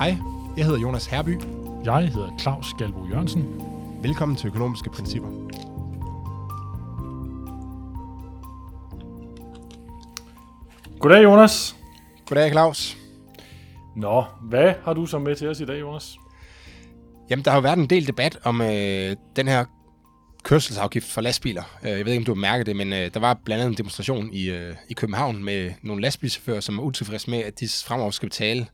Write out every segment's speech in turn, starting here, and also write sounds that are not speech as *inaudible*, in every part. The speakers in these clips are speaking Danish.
Hej, jeg hedder Jonas Herby. Jeg hedder Claus Galbo Jørgensen. Velkommen til Økonomiske Principper. Goddag, Jonas. Goddag, Claus. Nå, hvad har du så med til os i dag, Jonas? Jamen, der har jo været en del debat om øh, den her kørselsafgift for lastbiler. Øh, Jeg ved ikke, om du har mærket det, men øh, der var blandt andet en demonstration i, øh, i København med nogle lastbilchauffører, som er utilfredse med, at de fremover skal betale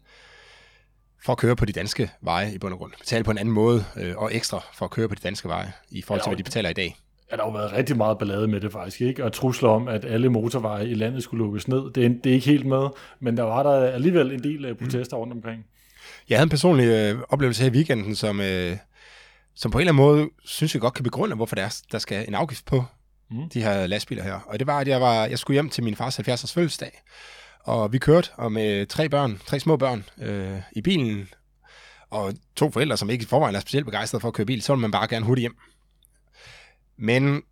for at køre på de danske veje i bund og grund. Betale på en anden måde øh, og ekstra for at køre på de danske veje i forhold til, hvad de betaler i dag. Ja, der har jo været rigtig meget ballade med det faktisk, ikke? Og trusler om, at alle motorveje i landet skulle lukkes ned. Det er, det er ikke helt med, men der var der alligevel en del øh, protester rundt omkring. Jeg havde en personlig øh, oplevelse her i weekenden, som, øh, som på en eller anden måde synes jeg godt kan begrunde, hvorfor der, er, der skal en afgift på Mm. mm. de her lastbiler her. Og det var, at jeg, var, jeg skulle hjem til min fars 70-års fødselsdag, og vi kørte og med tre børn, tre små børn øh, i bilen, og to forældre, som ikke i forvejen er specielt begejstrede for at køre bil, så vil man bare gerne hurtigt hjem. Men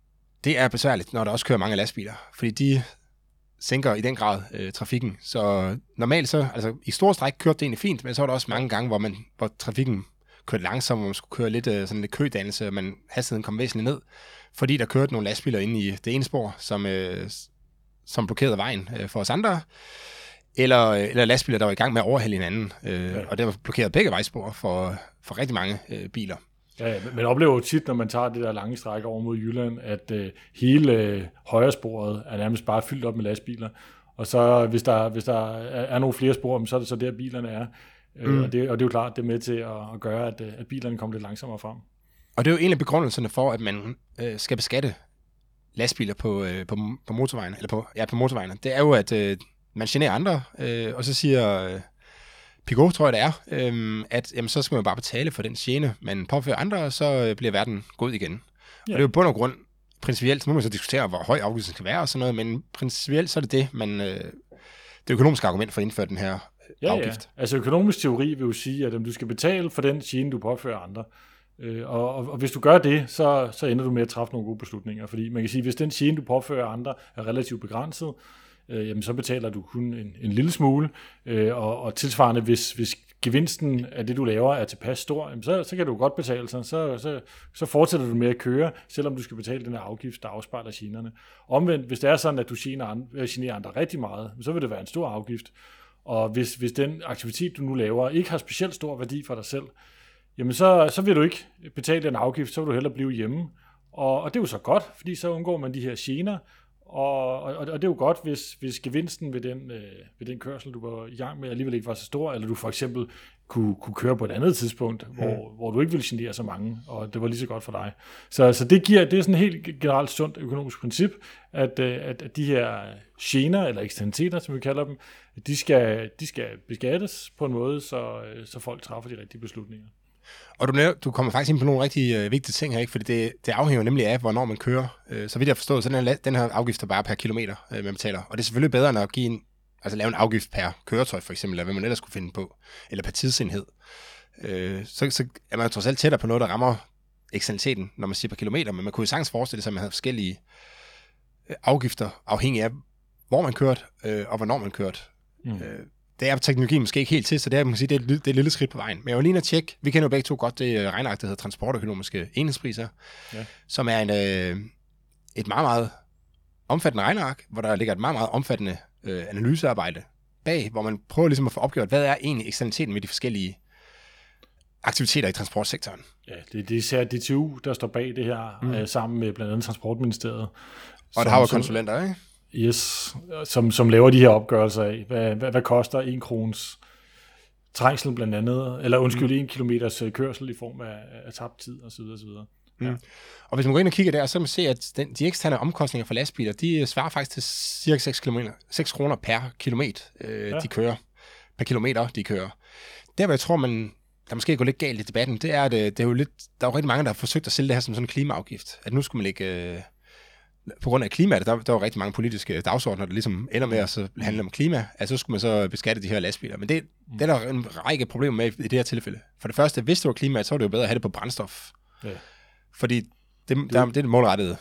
det er besværligt, når der også kører mange lastbiler, fordi de sænker i den grad øh, trafikken. Så normalt så, altså i store stræk kørte det egentlig fint, men så var der også mange gange, hvor, man, hvor trafikken kørte langsomt, hvor man skulle køre lidt øh, sådan lidt kødannelse, og man, hastigheden kom væsentligt ned, fordi der kørte nogle lastbiler ind i det ene spor, som, øh, som blokerede vejen øh, for os andre, eller, øh, eller lastbiler, der var i gang med at overhælde hinanden, øh, Ja. og det var blokeret begge vejspor for, for rigtig mange øh, biler. Ja, ja, men man oplever jo tit, når man tager det der lange stræk over mod Jylland, at øh, hele øh, højresporet er nærmest bare fyldt op med lastbiler. Og så hvis der, hvis der er, nogle flere spor, så er det så der, bilerne er. Mm. Mm. Og, det, og det er jo klart, det er med til at, at gøre, at, øh, at bilerne kommer lidt langsommere frem. Og det er jo en af begrundelserne for, at man øh, skal beskatte lastbiler på, øh, på, på motorvejene, eller på, ja, på motorvejene. Det er jo, at øh, man generer andre, øh, og så siger øh, Pigot, tror jeg det er, øh, at jamen, så skal man bare betale for den gene, man påfører andre, og så øh, bliver verden god igen. Ja. Og det er jo bund og grund principielt, så må man så diskutere, hvor høj afgiften skal være og sådan noget, men principielt så er det det, man, øh, det økonomiske argument for at indføre den her Ja, afgift. ja. Altså økonomisk teori vil jo sige, at om du skal betale for den gene, du påfører andre. Øh, og, og, og hvis du gør det, så, så ender du med at træffe nogle gode beslutninger. Fordi man kan sige, hvis den gene, du påfører andre, er relativt begrænset, øh, jamen så betaler du kun en, en lille smule. Øh, og, og tilsvarende, hvis, hvis gevinsten af det, du laver, er tilpas stor, jamen så, så kan du godt betale sig. Så, så, så fortsætter du med at køre, selvom du skal betale den her afgift, der afspejler generne. Omvendt, hvis det er sådan, at du generer andre, øh, generer andre rigtig meget, så vil det være en stor afgift. Og hvis, hvis den aktivitet, du nu laver, ikke har specielt stor værdi for dig selv, jamen så, så vil du ikke betale den afgift, så vil du hellere blive hjemme. Og, og det er jo så godt, fordi så undgår man de her gener, og, og, og det er jo godt, hvis, hvis gevinsten ved den, øh, ved den kørsel, du var i gang med, alligevel ikke var så stor, eller du for eksempel kunne, kunne køre på et andet tidspunkt, mm. hvor, hvor du ikke ville genere så mange, og det var lige så godt for dig. Så, så det giver det er sådan et helt generelt sundt økonomisk princip, at, øh, at, at de her gener, eller eksternaliteter, som vi kalder dem, de skal, de skal beskattes på en måde, så, øh, så folk træffer de rigtige beslutninger. Og du, du kommer faktisk ind på nogle rigtig øh, vigtige ting her, ikke? fordi det, det afhænger nemlig af, hvornår man kører. Øh, så vidt jeg har forstået, så den her, den her afgift er bare per kilometer, øh, man betaler. Og det er selvfølgelig bedre end at give en, altså lave en afgift per køretøj, for eksempel, eller hvad man ellers skulle finde på, eller per tidsenhed. Øh, så, så er man jo trods alt tættere på noget, der rammer eksternaliteten, når man siger per kilometer, men man kunne jo sagtens forestille sig, at man havde forskellige øh, afgifter, afhængig af, hvor man kørte, øh, og hvornår man kørte. Mm. Øh, det er teknologien måske ikke helt til, så det er, man kan sige, det er, et, det er et lille skridt på vejen. Men jeg vil lige og tjekke, vi kender jo begge to godt det øh, regnark, der hedder transportøkonomiske enhedspriser, Ja. som er en, øh, et meget, meget omfattende regnark, hvor der ligger et meget, meget omfattende øh, analysearbejde bag, hvor man prøver ligesom at få opgjort, hvad er egentlig eksternaliteten med de forskellige aktiviteter i transportsektoren. Ja, det, det er især DTU, der står bag det her, mm. øh, sammen med blandt andet Transportministeriet. Og der har jo konsulenter, ikke? Yes, som, som laver de her opgørelser af, hvad, hvad, hvad koster en krones trængsel blandt andet, eller undskyld, en kilometers øh, kørsel i form af, af tabt tid osv. osv. Og hvis man går ind og kigger der, så kan man se, at den, de eksterne omkostninger for lastbiler, de øh, svarer faktisk til cirka 6, km, 6 kroner per kilometer, øh, Ja. ja. de kører. Per kilometer, de kører. Der, hvor jeg tror, man, der måske går lidt galt i debatten, det er, at øh, det er jo lidt, der er jo rigtig mange, der har forsøgt at sælge det her som sådan en klimaafgift. At nu skulle man lægge... På grund af klimaet, der, der var rigtig mange politiske dagsordner, der ligesom ender med at så handle om klima, at så skulle man så beskatte de her lastbiler. Men det, det er der en række problemer med i det her tilfælde. For det første, hvis det var klimaet, så var det jo bedre at have det på brændstof. Ja. Fordi det, der, det er det målrettede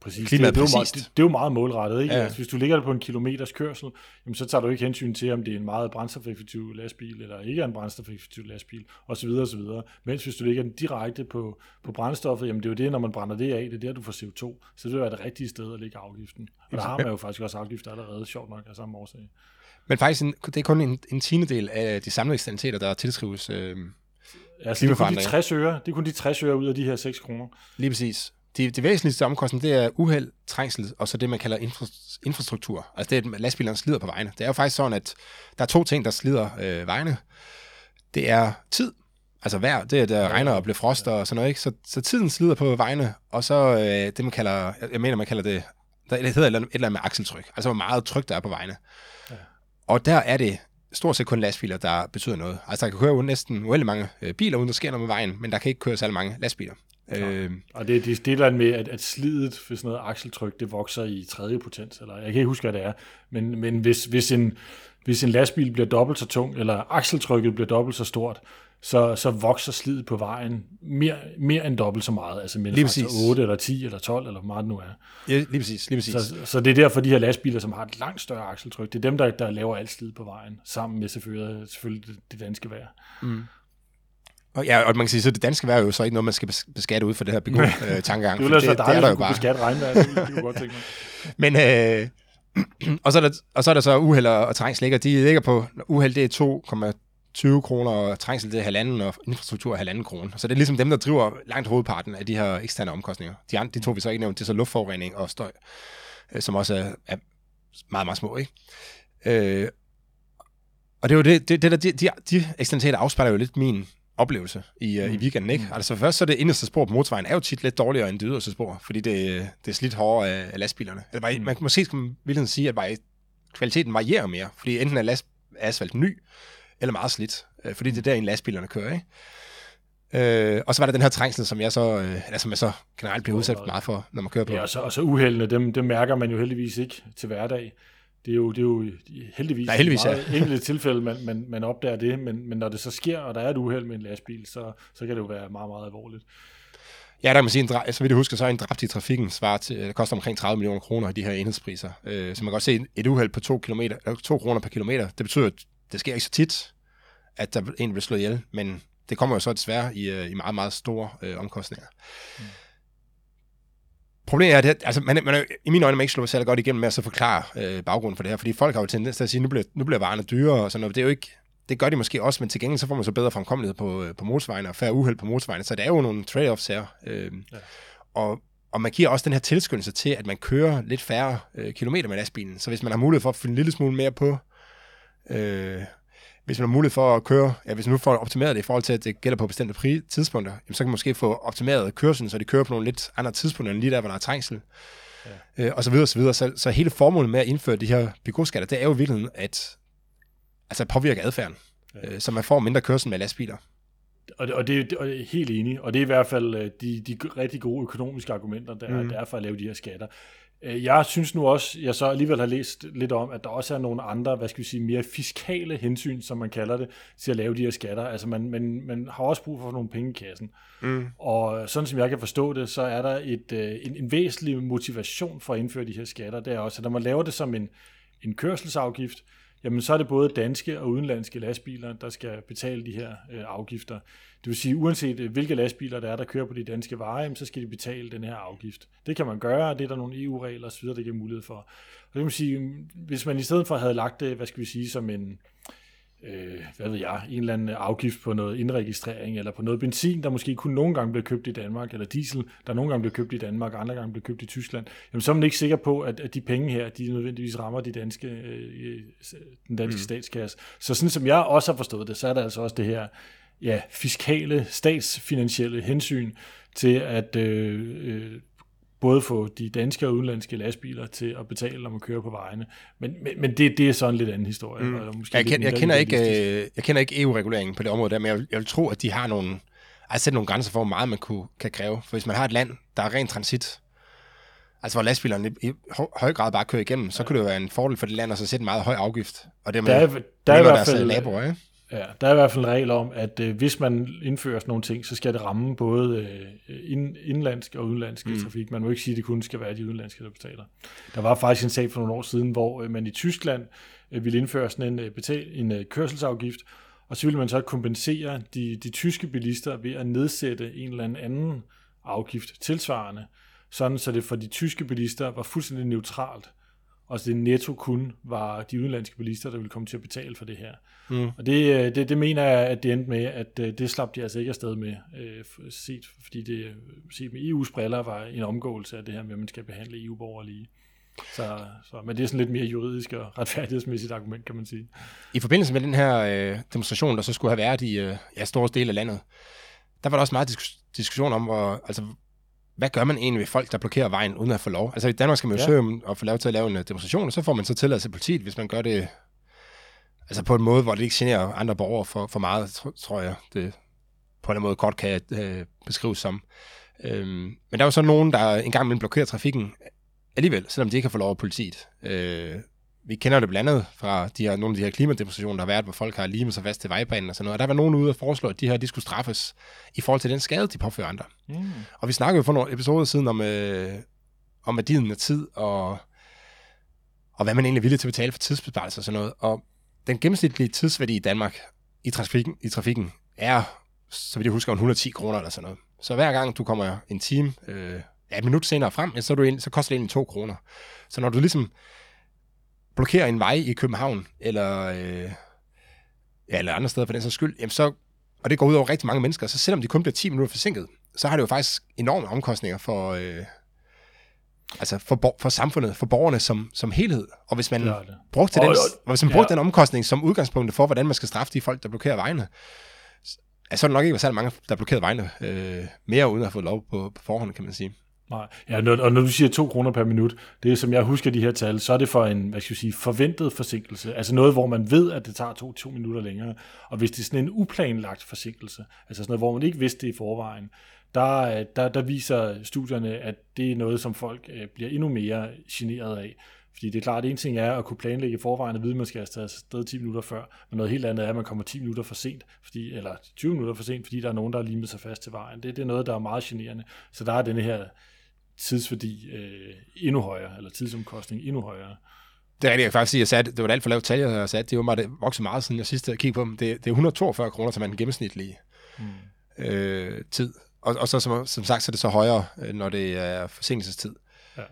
Præcis. klimaet det, det, er jo præcist. meget, det, det er jo meget målrettet. Ikke? Ja. Altså, hvis du ligger det på en kilometers kørsel, jamen, så tager du ikke hensyn til, om det er en meget brændstofeffektiv lastbil, eller ikke er en brændstofeffektiv lastbil, osv. osv. Mens hvis du ligger den direkte på, på brændstoffet, jamen det er jo det, når man brænder det af, det er der, du får CO2. Så det vil være det rigtige sted at lægge afgiften. Og der har man jo faktisk også afgifter allerede, sjovt nok, af samme årsag. Men faktisk, en, det er kun en, en tiendedel af de samlede eksternaliteter, der tilskrives øh, Altså, det er kun de Klimaforandringer. 60 øre, det er kun de 60 øre ud af de her 6 kroner. lige præcis. De, det væsentligste omkostning, det er uheld, trængsel, og så det, man kalder infra, infrastruktur. Altså det, at lastbilerne slider på vejene. Det er jo faktisk sådan, at der er to ting, der slider øh, vejene. Det er tid, altså vejr, det er, der regner og bliver frost og sådan noget, ikke? Så, så tiden slider på vejene, og så øh, det, man kalder, jeg- mener, man kalder det, der det hedder et eller andet- et eller andet med akseltryk, altså hvor meget tryk der er på vejene. Ja. Og der er det stort set kun lastbiler, der betyder noget. Altså der kan køre næsten uendelig mange øh, biler, uden der sker noget med vejen, men der kan ikke køre særlig mange lastbiler. Øh, Og det, det, det er med, at, at slidet for sådan noget akseltryk, det vokser i tredje potens, eller jeg kan ikke huske, hvad det er, men, men hvis, hvis, en, hvis en lastbil bliver dobbelt så tung, eller akseltrykket bliver dobbelt så stort, så, så vokser slidet på vejen mere, mere end dobbelt så meget, altså præcis. 8 eller 10 eller 12, eller hvor meget det nu er. ja, lige præcis, lige præcis. Så, så det er derfor, de her lastbiler, som har et langt større akseltryk, det er dem, der, der laver alt slid på vejen, sammen med selvfølgelig, selvfølgelig det, det danske vejr. Og, ja, og man kan sige, så det danske vejr er jo så ikke noget, man skal bes- beskatte ud for det her *laughs* begå øh. Det være det, det er der jo bare. beskatte regnvejr, det kunne det kunne jeg godt tænke mig. *laughs* Men, øh, *clears throat* og, så er der, og så er der så uheld og, og trængsel ligger. De ligger på, uheld det er 2,20 kroner, og trængsel det er halvanden, og infrastruktur er halvanden kroner. Så det er ligesom dem, der driver langt hovedparten af de her eksterne omkostninger. De, andre, de to vi så ikke nævnt, det er så luftforurening og støj, øh, som også er, er meget, meget små. Ikke? Øh, og det er jo det, det, det der, de, de, de eksternaliteter afspejler jo lidt min oplevelse i, mm. i weekenden. Ikke? Altså først så er det inderste spor på motorvejen er jo tit lidt dårligere end det yderste spor, fordi det, det er slidt hårdere af, af lastbilerne. Altså, bare, mm. Man kan måske skal man sige, at bare, kvaliteten varierer mere, fordi enten er last, asfalt ny, eller meget slidt, øh, fordi det er der, en lastbilerne kører. Ikke? Øh, og så var der den her trængsel, som jeg så, øh, eller som jeg så generelt bliver udsat meget for, når man kører på. Ja, og så, og så uheldene, dem, dem mærker man jo heldigvis ikke til hverdag. Det er jo, det er jo heldigvis, Nej, heldigvis, meget *laughs* enkelte tilfælde, man, man, man opdager det, men, men når det så sker, og der er et uheld med en lastbil, så, så kan det jo være meget, meget alvorligt. Ja, der kan man sige, en så vidt jeg husker, så er en dræbt i trafikken svarer til, det koster omkring 30 millioner kroner i de her enhedspriser. Øh, så man kan godt se, et- uheld på 2, kilometer, eller 2 kroner per kilometer, det betyder, at det sker ikke så tit, at der en bliver slået ihjel, men det kommer jo så desværre i, øh, i meget, meget store øh, omkostninger. Mm. Problemet er, at altså, man, er- man er, i mine øjne man ikke slået særlig godt igennem med at så forklare øh, baggrunden for det her, fordi folk har jo tendens til at sige, nu bliver, nu bliver varerne dyrere og sådan noget. Det er jo ikke, det gør de måske også, men til gengæld så får man så bedre fremkommelighed på, øh, på motorvejene og færre uheld på motorvejene, så der er jo nogle trade-offs her. Øh, ja. og, og man giver også den her tilskyndelse til, at man kører lidt færre øh, kilometer med lastbilen. Så hvis man har mulighed for at fylde en lille smule mere på, øh, hvis man har mulighed for at køre, ja, hvis man nu får optimeret det i forhold til, at det gælder på bestemte pri- tidspunkter, jamen, så kan man måske få optimeret kørselen, så de kører på nogle lidt andre tidspunkter, end lige der, hvor der er trængsel. Ja. Øh, og så videre, og så videre. Så, så hele formålet med at indføre de her bygåskatter, det er jo i virkeligheden at altså påvirke adfærden, ja. øh, så man får mindre kørsel med lastbiler. Og det, og det, og jeg er helt enig, og det er i hvert fald øh, de, de rigtig gode økonomiske argumenter, der, mm. der er for at lave de her skatter. Øh, Jeg synes nu også, jeg så alligevel har læst lidt om, at der også er nogle andre, hvad skal vi sige, mere fiskale hensyn, som man kalder det, til at lave de her skatter. Altså man, man, man har også brug for nogle penge i kassen. Mm. Og sådan som jeg kan forstå det, så er der et, øh, en, en væsentlig motivation for at indføre de her skatter. Det er også, at når man laver det som en, en kørselsafgift, jamen så er det både danske og udenlandske lastbiler, der skal betale de her øh, afgifter. Det vil sige, uanset øh, hvilke lastbiler der er, der kører på de danske veje, så skal de betale den her afgift. Det kan man gøre, og det er der nogle EU-regler osv., der giver mulighed for. Og det kan man sige, hvis man i stedet for havde lagt det, hvad skal vi sige, som en, øh, hvad ved jeg, en eller anden afgift på noget indregistrering, eller på noget benzin, der måske kun nogle gange bliver købt i Danmark, eller diesel, der nogle gange bliver købt i Danmark, og andre gange bliver købt i Tyskland, jamen så er man ikke sikker på, at, at de penge her, de nødvendigvis rammer de danske, øh, den danske mm. statskasse. Så sådan som jeg også har forstået det, så er der altså også det her ja, fiskale, statsfinansielle hensyn til at øh, øh, både få de danske og udenlandske lastbiler til at betale, når man kører på vejene. Men, men, men det, det er sådan lidt anden historie. Mm. Og måske Jeg, kend, jeg, kender ikke, øh, jeg kender ikke EU-reguleringen på det område der, men jeg vil, jeg vil tro, at de har nogle, altså sætte nogle grænser for, hvor meget man kunne, kan kræve. For hvis man har et land, der er ren transit, altså hvor lastbilerne i, høj, grad bare kører igennem, så kunne det jo være en fordel for det land at så sætte en meget høj afgift. Og det Der er, med, der er i hvert deres fald, naboer, ikke? Ja, der er i hvert fald en regel om, at øh, hvis man indfører sådan nogle ting, så skal det ramme både øh, ind, indlandsk og udenlandsk mm. trafik. Man må ikke sige, at det kun skal være de udenlandske, der betaler. Der var faktisk en sag for nogle år siden, hvor øh, man i Tyskland øh, ville indføre sådan en, øh, betal, en øh, kørselsafgift, og så ville man så kompensere de, de tyske bilister ved at nedsætte en eller anden afgift tilsvarende, sådan så det for de tyske bilister var fuldstændig neutralt, og så det netto kun var de udenlandske bilister, der ville komme til at betale for det her. Mm. Og det, øh, det, det mener jeg, at det endte med, at øh, det slap de altså ikke afsted med, øh, set, fordi det set med EU's briller var en omgåelse af det her med, at man skal behandle EU-borgere lige. Så, så, men det er sådan lidt mere juridisk og *laughs* retfærdighedsmæssigt argument, kan man sige. I forbindelse med den her øh, demonstration, der så skulle have været i øh, ja, store dele af landet, der var der også meget disk- diskussion om, hvor, altså, hvad gør man egentlig ved folk, der blokerer vejen uden at få lov? Altså i Danmark skal man jo ja. søge at få lov til at lave en demonstration, og så får man så tilladelse til politiet, hvis man gør det altså på en måde, hvor det ikke generer andre borgere for, for meget, tror jeg, det på en måde kort kan øh, beskrives som. Øhm, men der er jo så nogen, der engang vil blokere trafikken alligevel, selvom de ikke har fået lov af politiet. Øh, vi kender det blandt andet fra de her, nogle af de her klimademonstrationer, der har været, hvor folk har limet sig fast til vejbanen og sådan noget. Og der var nogen ude og foreslå, at de her de skulle straffes i forhold til den skade, de påfører andre. Mm. Og vi snakkede jo for nogle episoder siden om, øh, om værdien af tid, og, og hvad man egentlig er villig til at betale for tidsbesparelse og sådan noget. Og den gennemsnitlige tidsværdi i Danmark i trafikken, i trafikken er, så vidt jeg husker, 110 kroner eller sådan noget. Så hver gang du kommer en time, øh, ja, et minut senere frem, så, er du ind, så koster det egentlig 2 kroner. Så når du ligesom blokerer en vej i København, eller, øh, ja, eller andre steder for den så skyld, jamen så, og det går ud over rigtig mange mennesker, så selvom de kun bliver 10 minutter forsinket, så har det jo faktisk enorme omkostninger for, øh, altså for, for samfundet, for borgerne som, som helhed. Og hvis man brugte, den, og hvis man brugte ja. den omkostning som udgangspunkt for, hvordan man skal straffe de folk, der blokerer vejene, så er det nok ikke særlig mange, der blokerer vejene øh, mere uden at have fået lov på, på forhånd, kan man sige. Nej, ja, når, og når du siger 2 kroner per minut, det er som jeg husker de her tal, så er det for en, hvad skal jeg sige, forventet forsinkelse. Altså noget, hvor man ved, at det tager to, to minutter længere. Og hvis det er sådan en uplanlagt forsinkelse, altså sådan noget, hvor man ikke vidste det i forvejen, der, øh, der, der viser studierne, at det er noget, som folk øh, bliver endnu mere generet af. Fordi det er klart, at en ting er at kunne planlægge i forvejen og vide, at man skal afsted 10 minutter før, men noget helt andet er, at man kommer 10 minutter for sent, fordi, eller 20 minutter for sent, fordi der er nogen, der har limet sig fast til vejen. Det, det er noget, der er meget generende. Så der er denne her tidsværdi øh, endnu højere, eller tidsomkostning endnu højere. Det er rigtigt, jeg kan faktisk sige, at jeg sagde, det var et alt for lavt tal, jeg har sat. Det var meget, vokset meget, siden jeg sidst kiggede på dem. Det, det er 142 kroner, som er den gennemsnitlige mm. øh, tid. Og, og så som, som sagt, så er det så højere, øh, når det er forsinkelsestid. Ja.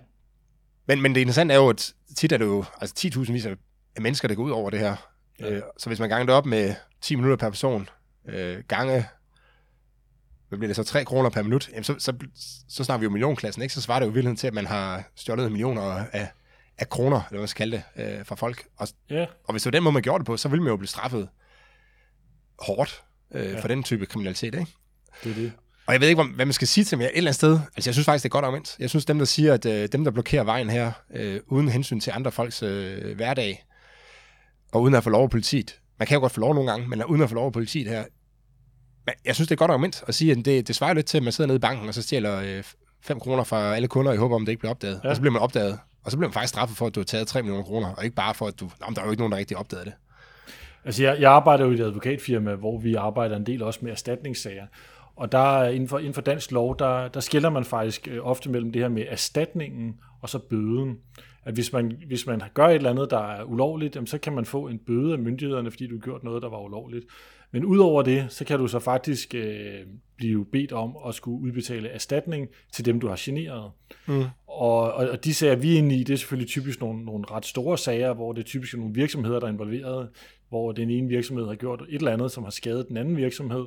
Men, men det interessante er jo, at tit er det jo altså 10.000 vis af mennesker, der går ud over det her. Ja. Øh, så hvis man ganger det op med 10 minutter per person, øh, gange hvad bliver det så, 3 kroner per minut, jamen så, så, så snakker vi jo millionklassen, ikke? Så svarer det jo virkelig til, at man har stjålet millioner af, af kroner, eller hvad man skal kalde det, øh, fra folk. Og, yeah. og hvis det var den måde, man gjorde det på, så ville man jo blive straffet hårdt øh, ja. for den type kriminalitet, ikke? Det er det. Og jeg ved ikke, hvad man skal sige til dem et eller andet sted. Altså, jeg synes faktisk, det er godt argument. Jeg synes, dem, der siger, at øh, dem, der blokerer vejen her, øh, uden hensyn til andre folks øh, hverdag, og uden at få lov af politiet, man kan jo godt få lov nogle gange, men uden at få lov af politiet her, men jeg synes, det er et godt argument at sige, at det, det svarer lidt til, at man sidder nede i banken, og så stjæler øh, 5 kroner fra alle kunder i håb om, det ikke bliver opdaget. Ja. Og så bliver man opdaget. Og så bliver man faktisk straffet for, at du har taget 3 millioner kroner, og ikke bare for, at du... Nå, der er jo ikke nogen, der rigtig opdaget det. Altså, jeg, jeg arbejder jo i et advokatfirma, hvor vi arbejder en del også med erstatningssager. Og der inden for, inden for dansk lov, der, der skiller man faktisk øh, ofte mellem det her med erstatningen og så bøden. At hvis man, hvis man gør et eller andet, der er ulovligt, jamen, så kan man få en bøde af myndighederne, fordi du har gjort noget, der var ulovligt. Men udover det, så kan du så faktisk øh, blive bedt om at skulle udbetale erstatning til dem, du har generet. Mm. Og, og, og de sager, vi er inde i, det er selvfølgelig typisk nogle, nogle ret store sager, hvor det er typisk nogle virksomheder, der er involveret, hvor den ene virksomhed har gjort et eller andet, som har skadet den anden virksomhed,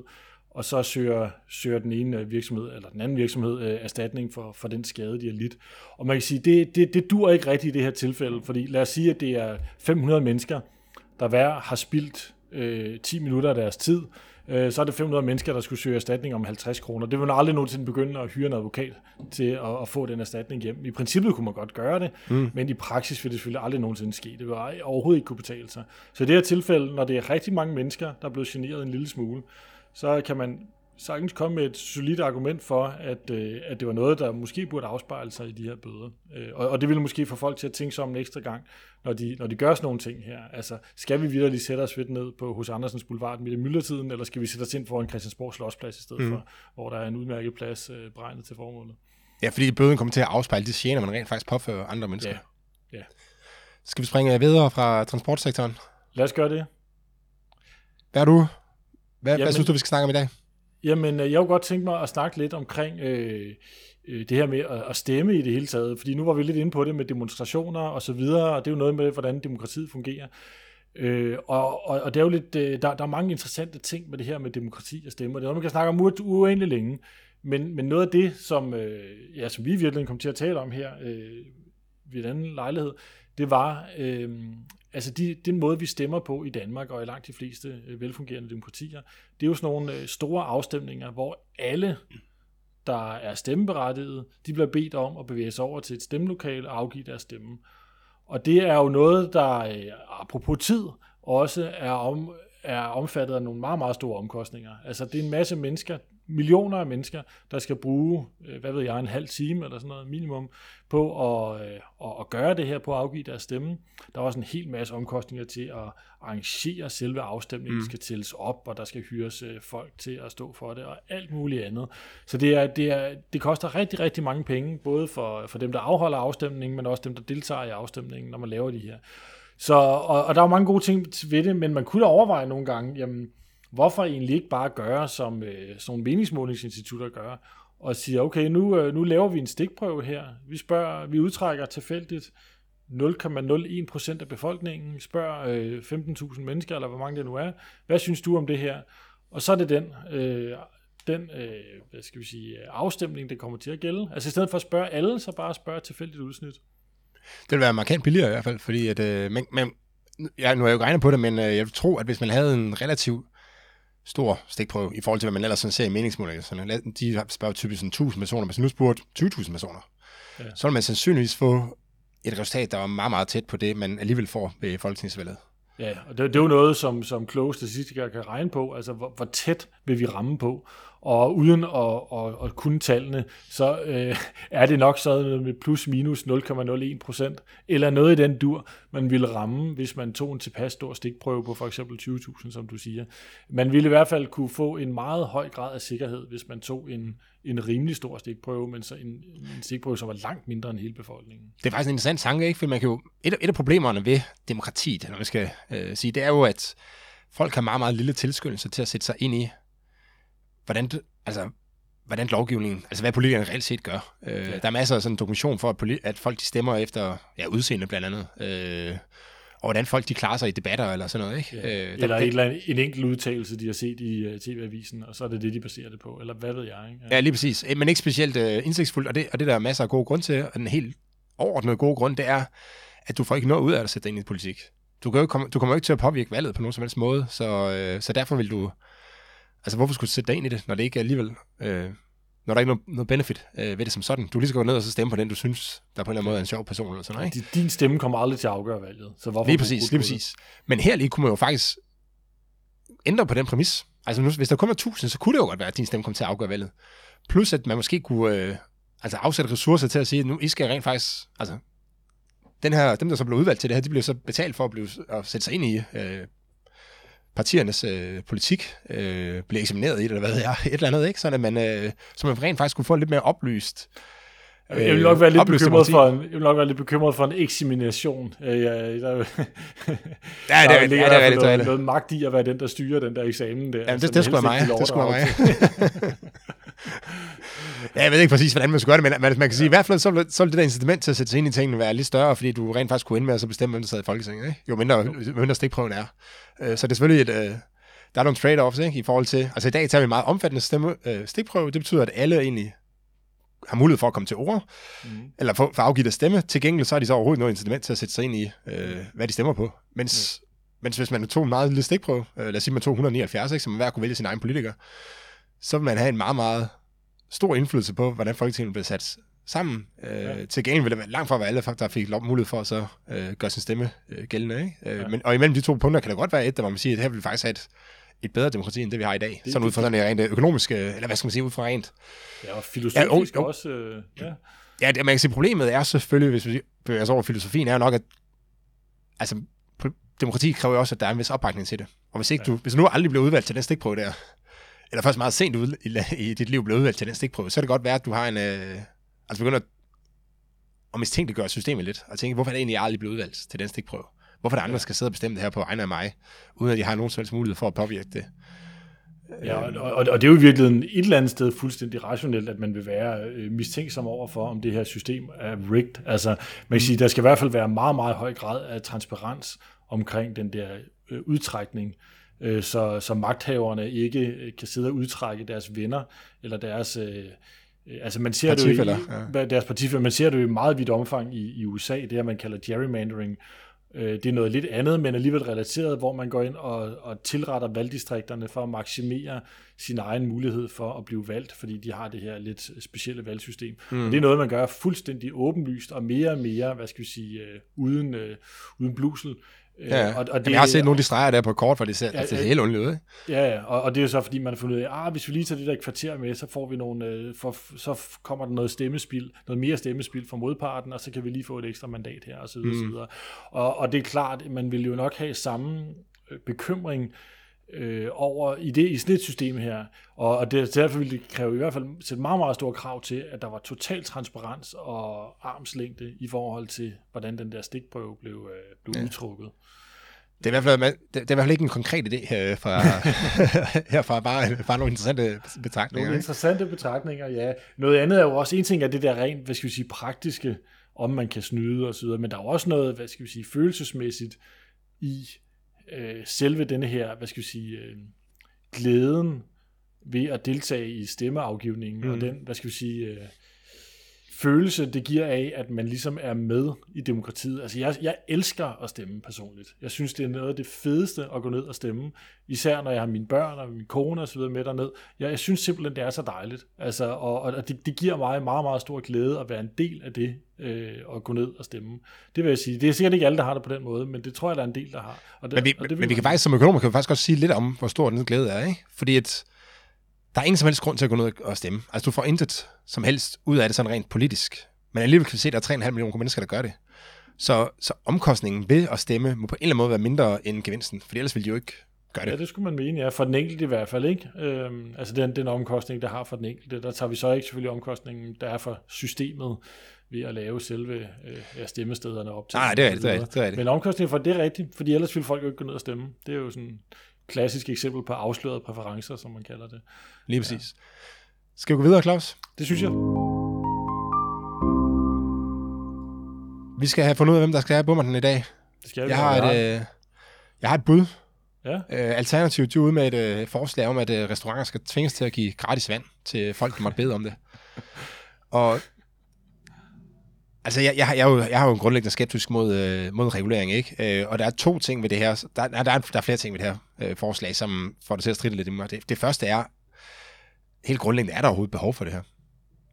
og så søger, søger den ene virksomhed, eller den anden virksomhed, øh, erstatning for, for den skade, de har lidt. Og man kan sige, det, det, det dur ikke rigtigt i det her tilfælde, fordi lad os sige, at det er 500 mennesker, der hver har spildt øh, 10 minutter af deres tid, øh, så er det 500 mennesker, der skulle søge erstatning om 50 kroner. Det vil man aldrig nogensinde begynde at hyre en advokat til at, at få den erstatning hjem. I princippet kunne man godt gøre det, mm. men i praksis vil det selvfølgelig aldrig nogensinde ske. Det vil overhovedet ikke kunne betale sig. Så i det her tilfælde, når det er rigtig mange mennesker, der er blevet generet en lille smule, så kan man sagtens komme med et solidt argument for, at, øh, at det var noget, der måske burde afspejle sig i de her bøder. Øh, og, og det ville måske få folk til at tænke sig om en ekstra gang, når de, når de gør sådan nogle ting her. Altså, skal vi virkelig sætte os fedt ned på hos Andersens Boulevard midt i myldretiden, eller skal vi sætte os ind foran Christiansborg Slottsplads i stedet mm. for, hvor der er en udmærket plads øh, beregnet til formålet? Ja, fordi bøden kommer til at afspejle de gener, man rent faktisk påfører andre mennesker. Ja. ja. Skal vi springe videre fra transportsektoren? Lad os gøre det. Hvad er du? Hvad, Jamen, hvad synes du, vi skal snakke om i dag? Jamen, øh, jeg kunne godt tænke mig at snakke lidt omkring øh, øh, det her med at, at stemme i det hele taget, fordi nu var vi lidt inde på det med demonstrationer og så videre, og det er jo noget med, hvordan demokratiet fungerer. Øh, og, og, og det er jo lidt, øh, der, der er mange interessante ting med det her med demokrati og stemme, og det er noget, man kan snakke om uendelig længe. Men, men noget af det, som, øh, ja, som vi virkelig kom til at tale om her øh, ved en anden lejlighed, det var, øh, altså de, den måde, vi stemmer på i Danmark og i langt de fleste øh, velfungerende demokratier, det er jo sådan nogle øh, store afstemninger, hvor alle, der er stemmeberettigede, de bliver bedt om at bevæge sig over til et stemmelokale og afgive deres stemme. Og det er jo noget, der øh, apropos tid, også er, om, er omfattet af nogle meget, meget store omkostninger. Altså det er en masse mennesker, millioner af mennesker, der skal bruge, øh, hvad ved jeg, en halv time eller sådan noget minimum på at, øh, at gøre det her, på at afgive deres stemme. Der er også en hel masse omkostninger til at arrangere selve afstemningen, mm. skal tælles op, og der skal hyres øh, folk til at stå for det, og alt muligt andet. Så det, er, det, er, det koster rigtig, rigtig mange penge, både for, for dem, der afholder afstemningen, men også dem, der deltager i afstemningen, når man laver de her. Så, og, og der er jo mange gode ting ved det, men man kunne da overveje nogle gange, jamen, Hvorfor egentlig ikke bare gøre, som øh, sådan nogle meningsmålingsinstitutter gør, og sige, okay, nu, øh, nu laver vi en stikprøve her. Vi spørger, vi udtrækker tilfældigt 0,01 procent af befolkningen, spørger øh, 15.000 mennesker, eller hvor mange det nu er, hvad synes du om det her? Og så er det den, øh, den øh, hvad skal vi sige, afstemning, det kommer til at gælde. Altså i stedet for at spørge alle, så bare spørge tilfældigt udsnit. Det vil være markant billigere i hvert fald, fordi at, øh, men, men, ja, nu er jeg jo ikke regnet på det, men øh, jeg tror, at hvis man havde en relativ stor stikprøve i forhold til, hvad man ellers sådan ser i meningsmålingerne. De spørger typisk sådan 1000 personer, men nu spurgt 20.000 personer. Ja. Så vil man sandsynligvis få et resultat, der er meget, meget tæt på det, man alligevel får ved folketingsvalget. Ja, og det, det er jo noget, som, som kloge statistikere kan regne på, altså hvor, hvor tæt vil vi ramme på. Og uden at, at, at kunne tallene, så øh, *laughs* er det nok sådan med plus minus 0,01 procent, eller noget i den dur, man ville ramme, hvis man tog en tilpas stor stikprøve på for eksempel 20.000, som du siger. Man ville i hvert fald kunne få en meget høj grad af sikkerhed, hvis man tog en, en rimelig stor stikprøve, men så en, en stikprøve, som var langt mindre end hele befolkningen. Det er faktisk en interessant tanke, ikke? For man kan jo, et, et af problemerne ved demokratiet, når man skal øh, sige, det er jo, at folk har meget, meget lille tilskyndelse til at sætte sig ind i, hvordan, altså, hvordan lovgivningen, altså hvad politikerne reelt set gør. Øh, ja. Der er masser af sådan dokumentation for, at, at folk de stemmer efter ja, udseende blandt andet. Øh, og hvordan folk de klarer sig i debatter eller sådan noget. Ikke? Ja. Øh, eller der, et eller andet, en enkelt udtalelse, de har set i uh, TV-avisen, og så er det det, de baserer det på. Eller hvad ved jeg. Ikke? Ja. ja, lige præcis. Men ikke specielt uh, indsigtsfuldt, og det, og det der er masser af gode grund til. Og den helt overordnede gode grund, det er, at du får ikke noget ud af at sætte dig ind i politik. Du, kan jo komme, du kommer jo ikke til at påvirke valget på nogen som helst måde, så, øh, så derfor vil du Altså, hvorfor skulle du sætte dig ind i det, når det ikke alligevel... Øh, når der ikke er noget, noget benefit øh, ved det som sådan. Du lige så gå ned og så stemme på den, du synes, der på en eller anden måde er en sjov person eller sådan noget. Ikke? Din stemme kommer aldrig til at afgøre valget. Så hvorfor lige præcis, lige præcis. Men her lige kunne man jo faktisk ændre på den præmis. Altså, hvis der kun var 1000, så kunne det jo godt være, at din stemme kom til at afgøre valget. Plus, at man måske kunne øh, altså afsætte ressourcer til at sige, at nu I skal rent faktisk... Altså, den her, dem, der så blev udvalgt til det her, de blev så betalt for at, blive, at sætte sig ind i øh, partiernes øh, politik øh, bliver eksamineret i det, eller hvad ved jeg, et eller andet, ikke? Sådan at man, øh, så man rent faktisk kunne få lidt mere oplyst øh, jeg vil nok være lidt bekymret for en, jeg vil nok være lidt bekymret for en eksamination. Øh, ja, der, ja, *laughs* det er, ja, det er, ja, det er rigtigt. Noget, noget magt i at være den, der styrer den der eksamen der. Ja, altså, det, det skulle mig. Det skulle mig. *laughs* *laughs* ja, jeg ved ikke præcis, hvordan man skal gøre det, men man, man kan sige, ja. i hvert fald, så så det der incitament til at sætte sig ind i tingene være lidt større, fordi du rent faktisk kunne ind med at så bestemme, hvem der sad i Folketinget. Ikke? Jo mindre, jo. mindre stikprøven er. Øh, så det er selvfølgelig et, øh, der er nogle trade-offs ikke, i forhold til, altså i dag tager vi meget omfattende stemme, øh, stikprøve, det betyder, at alle egentlig har mulighed for at komme til ord, mm. eller for, for afgivet stemme. Til gengæld så har de så overhovedet noget incitament til at sætte sig ind i, øh, hvad de stemmer på. Mens, mm. mens hvis man tog en meget lille stikprøve, øh, lad os sige, man tog 179, ikke, så man hver kunne vælge sin egen politiker, så vil man have en meget, meget stor indflydelse på, hvordan Folketinget bliver sat sammen. Øh, ja. Til gengæld vil det være langt fra være alle, der fik mulighed for at så øh, gøre sin stemme øh, gældende. Ikke? Øh, ja. men, og imellem de to punkter kan der godt være et, der hvor man siger, at her vil vi faktisk have et, et bedre demokrati, end det vi har i dag. Det- sådan ud fra sådan rent øh, økonomiske, eller hvad skal man sige, ud fra rent. Ja, og filosofisk Ja, jo. også. Øh, ja. Ja, det, man kan sige, problemet er selvfølgelig, hvis vi bevæger os over filosofien, er jo nok, at altså, demokrati kræver jo også, at der er en vis opbakning til det. Og hvis ikke ja. du, hvis du nu aldrig bliver udvalgt til den stikprøve der, eller først meget sent ud, i, i dit liv blev udvalgt til den stikprøve, så kan det godt være, at du har en, øh, altså begynder at, at mistænkeliggøre systemet lidt, og tænke, hvorfor er det egentlig, jeg aldrig blevet udvalgt til den stikprøve? Hvorfor er der andre, der skal sidde og bestemme det her på vegne af mig, uden at de har nogen som helst mulighed for at påvirke det? Ja, og, og, og det er jo i virkeligheden et eller andet sted fuldstændig rationelt, at man vil være øh, mistænksom over for, om det her system er rigged. Altså, man kan sige, der skal i hvert fald være meget, meget høj grad af transparens omkring den der øh, udtrækning, øh, så, så magthaverne ikke øh, kan sidde og udtrække deres venner, eller deres... Øh, øh, altså man ser Partifæller, det jo i, ja. deres partifælder, man ser det jo i meget vidt omfang i, i USA, det her man kalder gerrymandering, Øh, Det er noget lidt andet, men alligevel relateret, hvor man går ind og, og tilretter valgdistrikterne for at maksimere sin egen mulighed for at blive valgt, fordi de har det her lidt specielle valgsystem. Mm. Og det er noget, man gør fuldstændig åbenlyst og mere og mere, hvad skal vi sige, øh, uden, øh, uden blusel. Øh, Ja, og, og Jamen, jeg har set nogle af de streger der på kort, hvor det ser, ja, altså, det ja. ser helt underligt ud. Ja, ja, og, og det er jo så, fordi man har fundet ud af, ah, hvis vi lige tager det der kvarter med, så får vi nogle, øh, for, så kommer der noget stemmespil, noget mere stemmespil fra modparten, og så kan vi lige få et ekstra mandat her, og så videre, mm. Og, og det er klart, man vil jo nok have samme øh, bekymring øh, over i, det, i sådan et system her, og, og det, derfor vil det kræve i hvert fald sætte meget, meget store krav til, at der var total transparens og armslængde i forhold til, hvordan den der stikprøve blev, øh, blev ja. udtrukket. Det er, i hvert fald, det, det er i hvert fald ikke en konkret idé her fra, *laughs* herfra, bare, bare nogle interessante betragtninger. Nogle interessante betragtninger, ja. Noget andet er jo også, en ting er det der rent, hvad skal vi sige, praktiske, om man kan snyde og så videre, men der er jo også noget, hvad skal vi sige, følelsesmæssigt i øh, selve denne her, hvad skal vi sige, øh, glæden ved at deltage i stemmeafgivningen, mm. og den, hvad skal vi sige, øh, følelse, det giver af, at man ligesom er med i demokratiet. Altså, jeg, jeg elsker at stemme personligt. Jeg synes, det er noget af det fedeste at gå ned og stemme. Især når jeg har mine børn og min kone og så videre med derned. Jeg, jeg synes simpelthen, det er så dejligt. Altså, og, og det, det giver mig meget, meget stor glæde at være en del af det, øh, at gå ned og stemme. Det vil jeg sige. Det er sikkert ikke alle, der har det på den måde, men det tror jeg, der er en del, der har. Og det, Men vi, og det men vi kan faktisk, som økonomer, kan vi faktisk også sige lidt om, hvor stor den glæde er, ikke? Fordi at, der er ingen som helst grund til at gå ned og stemme. Altså, du får intet som helst ud af det sådan rent politisk. Men alligevel kan vi se, at der er 3,5 millioner mennesker, der gør det. Så, så omkostningen ved at stemme må på en eller anden måde være mindre end gevinsten, for ellers ville de jo ikke gøre det. Ja, det skulle man mene, ja. For den enkelte i hvert fald, ikke? Øhm, altså den, den omkostning, der har for den enkelte, der tager vi så ikke selvfølgelig omkostningen, der er for systemet ved at lave selve øh, ja, stemmestederne op til. Nej, det er rigtigt, det er rigtigt, det er rigtigt. Men omkostningen for det er rigtigt, fordi ellers ville folk jo ikke gå ned og stemme. Det er jo sådan klassisk eksempel på afslørede præferencer, som man kalder det. Lige præcis. Skal vi gå videre, Claus? Det synes jeg. Vi skal have fundet ud af, hvem der skal have bummerten i dag. Det skal vi Jeg har have. et, øh, jeg har et bud. Ja, Øh, Alternativt, de er ude med et øh, forslag om, at øh, restauranter skal tvinges til at give gratis vand til folk, der måtte bede om det. Og altså, jeg, jeg, har- jeg, er jo, jeg har jo en grundlæggende skeptisk mod, øh, mod regulering, ikke? Øh, og der er to ting ved det her. Der, der, der, er, der er flere ting ved det her øh, forslag, som får det til at stride lidt i mig. Det, det første er, helt grundlæggende, er der overhovedet behov for det her?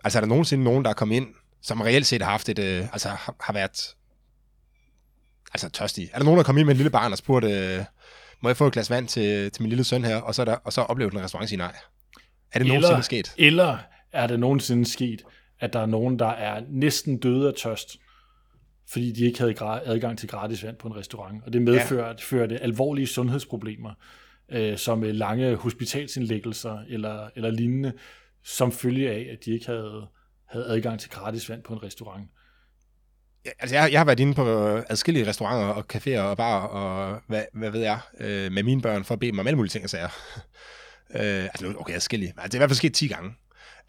Altså, er der nogensinde nogen, der er kommet ind, som reelt set har haft et, øh, altså har, har været altså tørstige? Er der nogen, der er kommet ind med en lille barn og spurgt, øh, må jeg få et glas vand til, til min lille søn her, og så, er der, og så oplever den restaurant sige nej? Er det nogensinde sket? Eller er det nogensinde sket, at der er nogen, der er næsten døde af tørst, fordi de ikke havde adgang til gratis vand på en restaurant. Og det medfører ja. det alvorlige sundhedsproblemer, øh, som øh, lange hospitalsindlæggelser eller, eller lignende, som følge af, at de ikke havde, havde adgang til gratis vand på en restaurant. Ja, Altså, jeg, jeg har været inde på øh, adskillige restauranter og caféer og bar og hvad, hvad ved jeg, øh, med mine børn for at bede dem om alle mulige ting og sager. *laughs* øh, altså, okay, adskillige. Altså, det er i hvert fald sket 10 gange.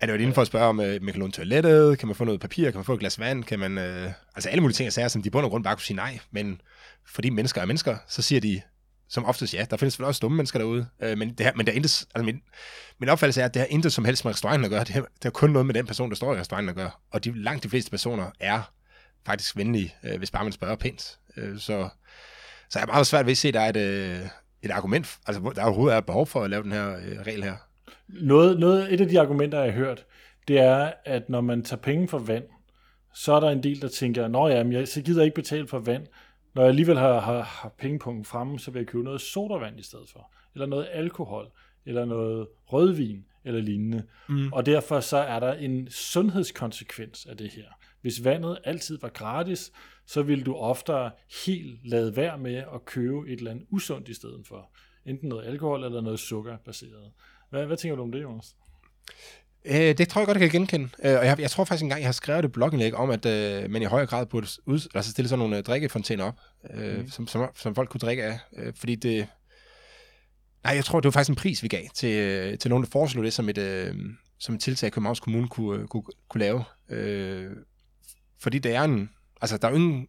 Er det jo inden for at spørge om, øh, man kan låne toilettet, kan man få noget papir, kan man få et glas vand, kan man... Øh, altså, alle mulige ting og sager, som de bund og grund bare kunne sige nej. Men fordi mennesker er mennesker, så siger de som oftest ja. Der findes vel også dumme mennesker derude. Øh, men, det her, men der er intet, altså min, min opfattelse er, at det har intet som helst med restauranten at gøre. Det har, det har kun noget med den person, der står i restauranten at gøre. Og de, langt de fleste personer er faktisk venlige, øh, hvis bare man spørger pænt. Øh, så, så jeg er meget svært ved at se, at der er et, øh, et argument, altså der overhovedet er et behov for at lave den her øh, regel her. Noget, noget, et af de argumenter, jeg har hørt, det er, at når man tager penge for vand, så er der en del, der tænker, nå ja, men jeg, så gider jeg ikke betale for vand, når jeg alligevel har, har, har pengepunkten fremme, så vil jeg købe noget sodavand i stedet for, eller noget alkohol, eller noget rødvin, eller lignende. Mm. Og derfor så er der en sundhedskonsekvens af det her. Hvis vandet altid var gratis, så ville du oftere helt lade være med at købe et eller andet usundt i stedet for. Enten noget alkohol eller noget sukkerbaseret. Hvad, hvad tænker du om det, Jonas? Øh, det tror jeg godt, jeg kan genkende. Øh, og jeg, jeg tror faktisk engang, jeg har skrevet et blogindlæg om, at øh, man i højere grad burde ud, altså stille sådan nogle øh, drikkefontæner op, øh, mm. som, som, som folk kunne drikke af. Øh, fordi det... Nej, jeg tror, det var faktisk en pris, vi gav til, øh, til nogen, der foreslog det som et, øh, som et tiltag, Københavns Kommune kunne, kunne, kunne lave. Øh, fordi det er en... Altså, der er jo ingen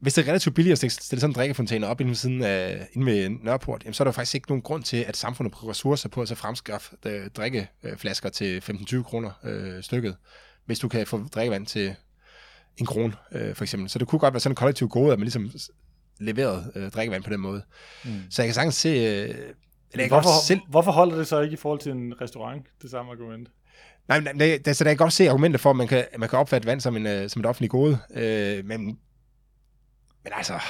hvis det er relativt billigt at stille sådan en drikkefontæne op inden, siden af, inden ved Nørreport, jamen, så er der faktisk ikke nogen grund til, at samfundet bruger ressourcer på at så fremskaffe øh, drikkeflasker til 15-20 kroner øh, stykket, hvis du kan få drikkevand til en krone, øh, for eksempel. Så det kunne godt være sådan en kollektiv gode, at man ligesom leverede øh, drikkevand på den måde. Mm. Så jeg kan sagtens se... Øh, eller hvorfor, selv... hvorfor holder det så ikke i forhold til en restaurant, det samme argument? Nej, nej det, så der kan godt se argumenter for, at man kan, man kan opfatte vand som, en, uh, som et offentligt gode, øh, men men altså,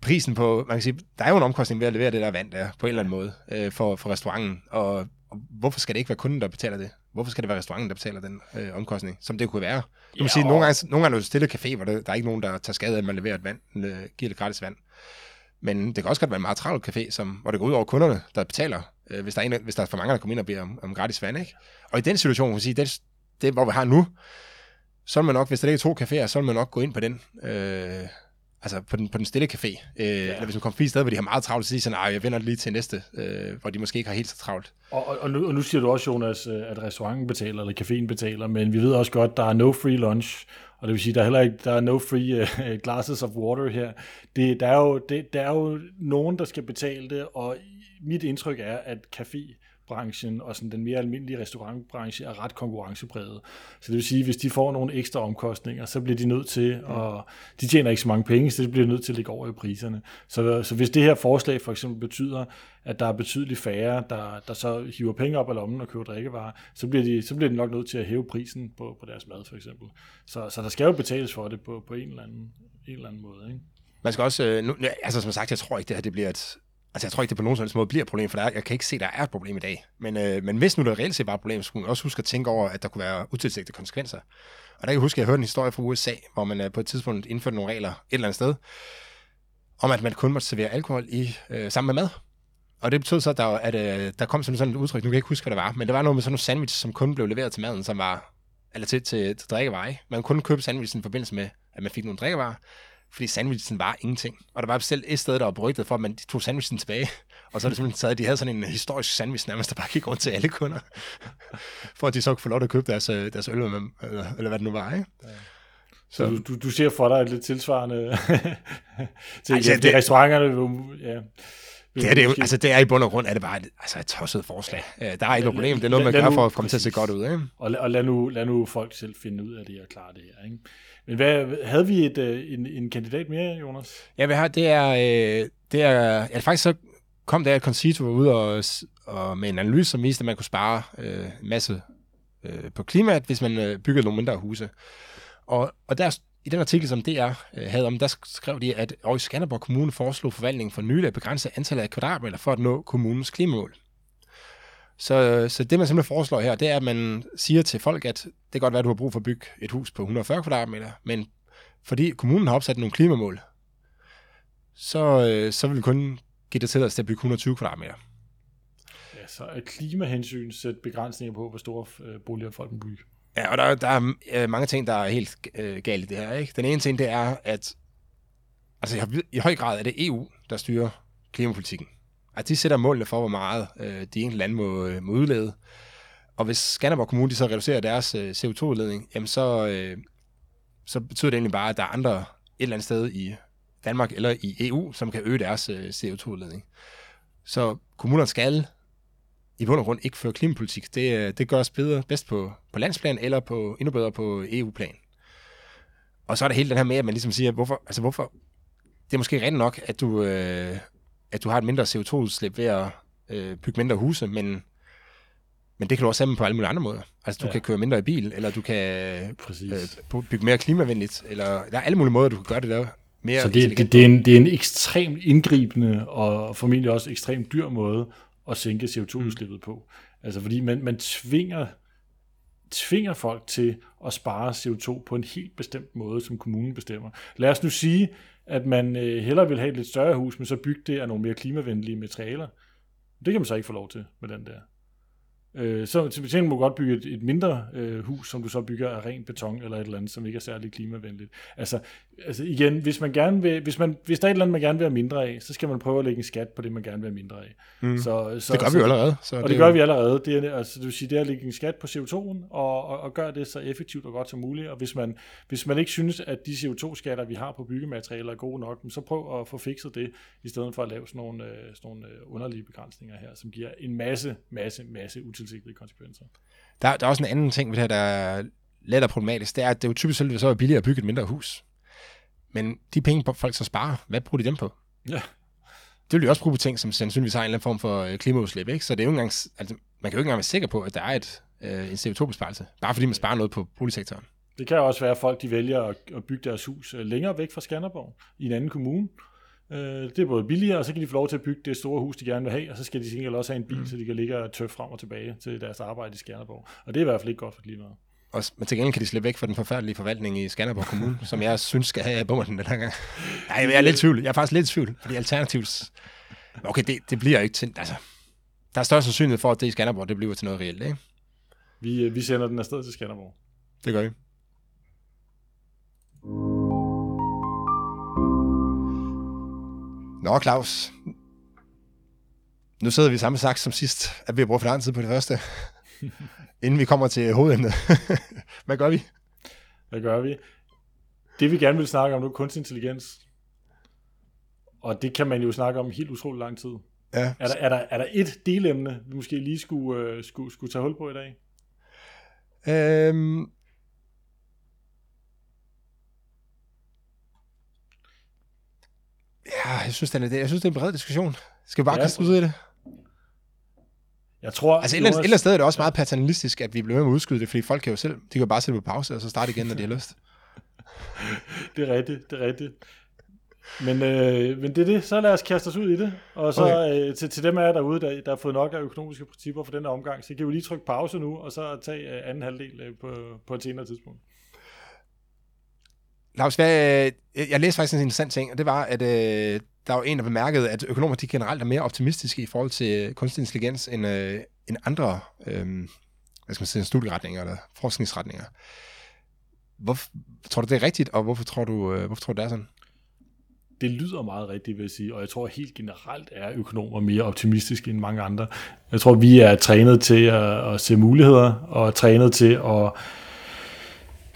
prisen på, man kan sige, der er jo en omkostning ved at levere det der vand der, på en eller anden måde, øh, for, for restauranten. Og, og hvorfor skal det ikke være kunden, der betaler det? Hvorfor skal det være restauranten, der betaler den øh, omkostning, som det kunne være? Du ja, sige, og... nogle gange, nogle gange er det stille café, hvor det, der er ikke nogen, der tager skade af, at man leverer et vand, øh, giver det gratis vand. Men det kan også godt være en meget travl café, som, hvor det går ud over kunderne, der betaler, øh, hvis, der er en, hvis der er for mange, der kommer ind og beder om, om gratis vand. Ikke? Og i den situation, kan man sige, det, det, hvor vi har nu, så vil man nok, hvis der ikke er to caféer, så vil man nok gå ind på den, øh, altså på den, på den stille café. Øh, ja. Eller hvis man kommer forbi sted, hvor de har meget travlt, så siger sådan, jeg vender lige til næste, øh, hvor de måske ikke har helt så travlt. Og, og, og, nu, og nu siger du også, Jonas, øh, at restauranten betaler, eller caféen betaler, men vi ved også godt, der er no free lunch, og det vil sige, der er heller ikke der er no free uh, *laughs* glasses of water her. Det, der, er jo, det, der er jo nogen, der skal betale det, og mit indtryk er, at café branchen og sådan den mere almindelige restaurantbranche er ret konkurrencepræget. Så det vil sige, hvis de får nogle ekstra omkostninger, så bliver de nødt til, og de tjener ikke så mange penge, så de bliver nødt til at lægge over i priserne. Så, så hvis det her forslag for eksempel betyder, at der er betydeligt færre, der, der så hiver penge op af lommen og køber drikkevarer, så bliver, de, så bliver de nok nødt til at hæve prisen på, på deres mad for eksempel. Så, så der skal jo betales for det på, på en, eller anden, en eller anden måde. Ikke? Man skal også, øh, nu, altså som sagt, jeg tror ikke, det her det bliver et, Altså, jeg tror ikke, det på nogen måde bliver et problem, for der er, jeg kan ikke se, at der er et problem i dag. Men, øh, men hvis nu der reelt set var et problem, så skulle man også huske at tænke over, at der kunne være utilsigtede konsekvenser. Og der kan jeg huske, at jeg hørte en historie fra USA, hvor man øh, på et tidspunkt indførte nogle regler et eller andet sted, om at man kun måtte servere alkohol i øh, sammen med mad. Og det betød så, at der, at, øh, der kom sådan, sådan et udtryk, nu kan jeg ikke huske, hvad det var, men det var noget med sådan nogle sandwich, som kun blev leveret til maden, som var, eller til, til, til drikkevarer. Man kunne købe sandwichen i forbindelse med, at man fik nogle drikkevarer fordi sandwichen var ingenting. Og der var selv et sted, der var berygtet for, at man tog sandwichen tilbage. Og så er det simpelthen taget, de havde sådan en historisk sandwich nærmest, der bare gik rundt til alle kunder. *laughs* for at de så kunne få lov til at købe deres, øh, deres øl, eller, eller hvad det nu var, ikke? Ja. Så du, du, du ser for dig et lidt tilsvarende *laughs* til altså, det, restauranterne. Ja. Det er, det, jo, altså, det er i bund og grund, er det bare et, altså et tosset forslag. Ja. Der er ikke noget problem. Det er noget, man gør for at komme til at se godt ud. Ikke? Og, og lad, nu, lad nu folk selv finde ud af det og klare det her. Ikke? Men hvad, havde vi et, øh, en, en kandidat mere, Jonas? Ja, vi har, det er, øh, det er ja, faktisk så kom der, at Concito var ude og, og med en analyse, som viste, at man kunne spare øh, en masse øh, på klimaet, hvis man øh, byggede nogle mindre huse. Og, og der, i den artikel, som DR øh, havde om, der skrev de, at Aarhus Skanderborg Kommune foreslog forvaltningen for nylig at begrænse antallet af kvadratmeter for at nå kommunens klimamål. Så, så det, man simpelthen foreslår her, det er, at man siger til folk, at det kan godt være, at du har brug for at bygge et hus på 140 kvadratmeter, men fordi kommunen har opsat nogle klimamål, så, øh, så vil vi kun give dig tilladelse til at bygge 120 kvadratmeter. Ja, så er klimahensyn sætte begrænsninger på, hvor store øh, boliger folk må bygge. Ja, og der, der er øh, mange ting, der er helt øh, galt i det her. Ikke? Den ene ting, det er, at altså, i høj grad er det EU, der styrer klimapolitikken at de sætter målene for, hvor meget øh, de enkelte lande må, øh, må udlede. Og hvis Skanderborg Kommune de så reducerer deres øh, CO2-udledning, jamen så, øh, så betyder det egentlig bare, at der er andre et eller andet sted i Danmark eller i EU, som kan øge deres øh, CO2-udledning. Så kommunerne skal i bund og grund ikke føre klimapolitik. Det, øh, det gøres bedre, bedst på, på landsplan eller på, endnu bedre på EU-plan. Og så er der hele den her med, at man ligesom siger, hvorfor, altså hvorfor, det er måske rent nok, at du, øh, at du har et mindre CO2-udslip ved at øh, bygge mindre huse, men, men det kan du også have på alle mulige andre måder. Altså, du ja. kan køre mindre i bil, eller du kan øh, bygge mere klimavenligt, eller der er alle mulige måder, du kan gøre det der. mere Så det, det, det, er en, det er en ekstremt indgribende og formentlig også ekstremt dyr måde at sænke CO2-udslippet på. Altså fordi man, man tvinger, tvinger folk til at spare CO2 på en helt bestemt måde, som kommunen bestemmer. Lad os nu sige, at man øh, hellere vil have et lidt større hus, men så bygge det af nogle mere klimavenlige materialer. Det kan man så ikke få lov til med den der. Øh, så til betjening må godt bygge et, et mindre øh, hus, som du så bygger af ren beton eller et eller andet, som ikke er særlig klimavenligt. Altså, altså igen, hvis, man gerne vil, hvis, man, hvis der er et eller andet, man gerne vil have mindre af, så skal man prøve at lægge en skat på det, man gerne vil have mindre af. Mm. Så, så, det gør vi jo allerede. Så og det, det gør vi allerede. Det er, altså, det vil sige, det er at lægge en skat på CO2'en og, og, og gøre det så effektivt og godt som muligt. Og hvis man, hvis man ikke synes, at de CO2-skatter, vi har på byggematerialer, er gode nok, så prøv at få fikset det, i stedet for at lave sådan nogle, øh, sådan nogle øh, underlige begrænsninger her, som giver en masse, masse, masse utilsigtede konsekvenser. Der, der er også en anden ting ved det her, der er lettere problematisk. Det er, at det er jo typisk selv, så er billigere at bygge et mindre hus. Men de penge, folk så sparer, hvad bruger de dem på? Ja. Det vil de også bruge på ting, som sandsynligvis har en eller anden form for øh, klimaudslæb. Ikke? Så det er jo ikke engang, altså, man kan jo ikke engang være sikker på, at der er et, øh, en CO2-besparelse, bare fordi man sparer noget på boligsektoren. Det kan også være, at folk de vælger at, at bygge deres hus øh, længere væk fra Skanderborg, i en anden kommune. Øh, det er både billigere, og så kan de få lov til at bygge det store hus, de gerne vil have, og så skal de sikkert også have en bil, mm. så de kan ligge og tøffe frem og tilbage til deres arbejde i Skanderborg. Og det er i hvert fald ikke godt for klimaet. Og, men til gengæld kan de slippe væk fra den forfærdelige forvaltning i Skanderborg Kommune, *laughs* som jeg synes skal have bommerten den her gang. Nej, jeg er lidt i tvivl. Jeg er faktisk lidt i tvivl, fordi alternativt... Okay, det, det bliver ikke til... Altså, der er større sandsynlighed for, at det i Skanderborg, det bliver til noget reelt, ikke? Vi, vi sender den afsted til Skanderborg. Det gør vi. Nå, Claus. Nu sidder vi samme saks som sidst, at vi har brugt for lang tid på det første. *laughs* Inden vi kommer til hovedemnet. *laughs* Hvad gør vi? Hvad gør vi? Det vi gerne vil snakke om nu er kunstig intelligens. Og det kan man jo snakke om helt utrolig lang tid. Ja. Er, der, er, der, er der et delemne, vi måske lige skulle, uh, skulle, skulle tage hul på i dag? Øhm, jeg synes, det er, jeg synes, det er en bred diskussion. Skal vi bare ja, kaste ud i det? Jeg tror... Altså, et eller andet sted er det også meget paternalistisk, at vi bliver med at udskyde det, fordi folk kan jo selv, de kan bare sætte på pause, og så starte igen, når de har lyst. *laughs* det er rigtigt, det er rigtigt. Men, øh, men det er det, så lad os kaste os ud i det. Og så okay. øh, til, til dem af jer derude, der, der har fået nok af økonomiske principper for den her omgang, så kan vi lige trykke pause nu, og så tage øh, anden halvdel øh, på, på et senere tidspunkt. Lars, hvad, øh, jeg læste faktisk en interessant ting, og det var, at øh, der var en, der bemærkede, at økonomer de generelt er mere optimistiske i forhold til øh, kunstig intelligens end, øh, end andre øh, hvad skal man sige, studieretninger eller forskningsretninger. Hvorfor, tror du, det er rigtigt, og hvorfor tror du, øh, hvorfor tror du det er sådan? Det lyder meget rigtigt, vil jeg sige, og jeg tror helt generelt er økonomer mere optimistiske end mange andre. Jeg tror, vi er trænet til at, at se muligheder, og trænet til at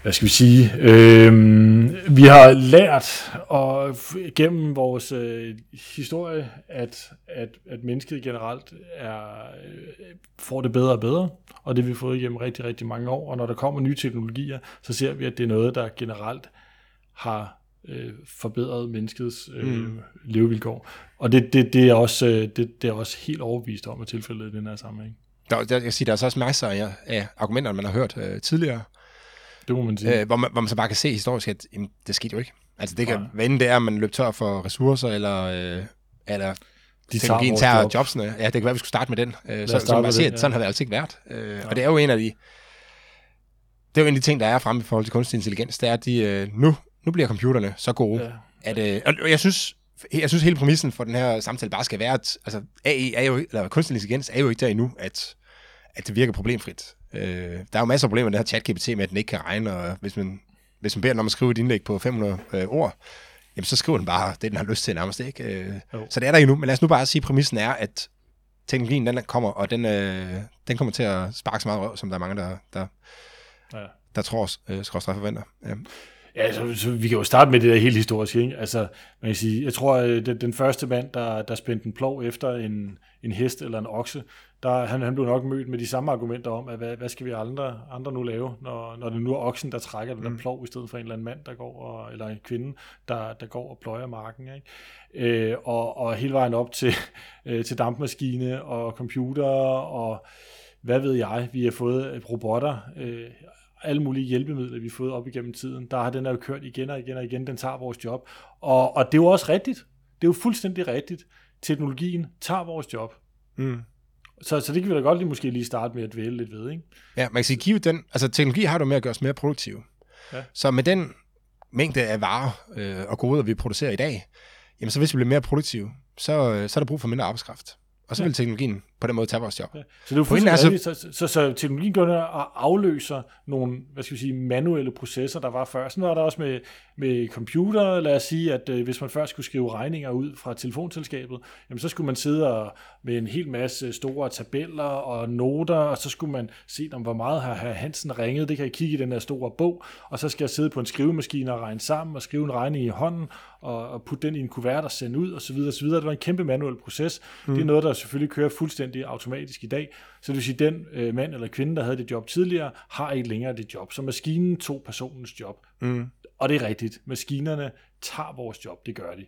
hvad skal vi sige, øh, vi har lært og gennem vores øh, historie, at, at, at mennesket generelt er, øh, får det bedre og bedre, og det har vi fået igennem rigtig, rigtig mange år, og når der kommer nye teknologier, så ser vi, at det er noget, der generelt har øh, forbedret menneskets øh, mm. levevilkår. Og det, det, det, er også, øh, det, det er også helt overbevist om, at tilfældet i den her sammenhæng. Der, der, jeg kan sige, der er så også masser af, af argumenter, man har hørt øh, tidligere, det må man sige. Øh, hvor, man, hvor man så bare kan se historisk, at jamen, det skete jo ikke. Altså det kan, hvad end det er, at man løber tør for ressourcer, eller, øh, eller de teknologien tager job. jobsene. Ja, det kan være, at vi skulle starte med den. Øh, så, så man siger, at sådan har det altså ikke været. Øh, ja. Og det er jo en af de det er jo en af de ting, der er fremme i forhold til kunstig intelligens, det er, at de, øh, nu, nu bliver computerne så gode, ja. at, øh, og jeg synes, jeg synes hele præmissen for den her samtale bare skal være, at altså, AI er jo, eller kunstig intelligens er jo ikke der endnu, at, at det virker problemfrit. Øh, der er jo masser af problemer med det her chat-GPT med, at den ikke kan regne, og hvis man, hvis man beder den om at skrive et indlæg på 500 øh, ord, jamen så skriver den bare det, den har lyst til nærmest, ikke? Øh, så det er der endnu, men lad os nu bare sige, at præmissen er, at teknologien den kommer, og den, øh, den kommer til at sparke så meget røv, som der er mange, der, der, ja. der tror, øh, skal forventer. Ja. Ja, så, så vi kan jo starte med det der helt historiske. Ikke? Altså, man kan sige, jeg tror, at den, den første mand, der, der spændte en plov efter en, en hest eller en okse, der, han, han blev nok mødt med de samme argumenter om, at hvad, hvad skal vi andre, andre nu lave, når, når det nu er oksen, der trækker den der mm. plov, i stedet for en eller anden mand, der går, og, eller en kvinde, der, der går og pløjer marken. Ikke? Øh, og, og hele vejen op til, *laughs* øh, til dampmaskine og computer og hvad ved jeg, vi har fået robotter, øh, alle mulige hjælpemidler, vi har fået op igennem tiden, der har den her jo kørt igen og igen og igen, den tager vores job. Og, og det er jo også rigtigt. Det er jo fuldstændig rigtigt. Teknologien tager vores job. Mm. Så, så det kan vi da godt lige måske lige starte med at dvæle lidt ved, ikke? Ja, man kan sige, give den, altså teknologi har du med at gøre os mere produktive. Ja. Så med den mængde af varer øh, og goder, vi producerer i dag, jamen så hvis vi bliver mere produktive, så, øh, så er der brug for mindre arbejdskraft. Og så Ja. vil teknologien på den måde tage vores job. Ja. Så det er jo fuldstændig så, så, så, så teknologien går og afløser nogle, hvad skal vi sige, manuelle processer, der var før. Sådan var der også med, med computer. Lad os sige, at øh, hvis man først skulle skrive regninger ud fra telefonselskabet, jamen så skulle man sidde og, med en hel masse store tabeller og noter, og så skulle man se, om hvor meget har herr Hansen ringet. Det kan jeg kigge i den her store bog, og så skal jeg sidde på en skrivemaskine og regne sammen og skrive en regning i hånden og, og putte den i en kuvert og sende ud osv. osv. Det var en kæmpe manuel proces. Mm. Det er noget, der selvfølgelig kører fuldstændig automatisk i dag. Så det vil sige, at den øh, mand eller kvinde, der havde det job tidligere, har ikke længere det job. Så maskinen tog personens job. Mm. Og det er rigtigt. Maskinerne tager vores job. Det gør de.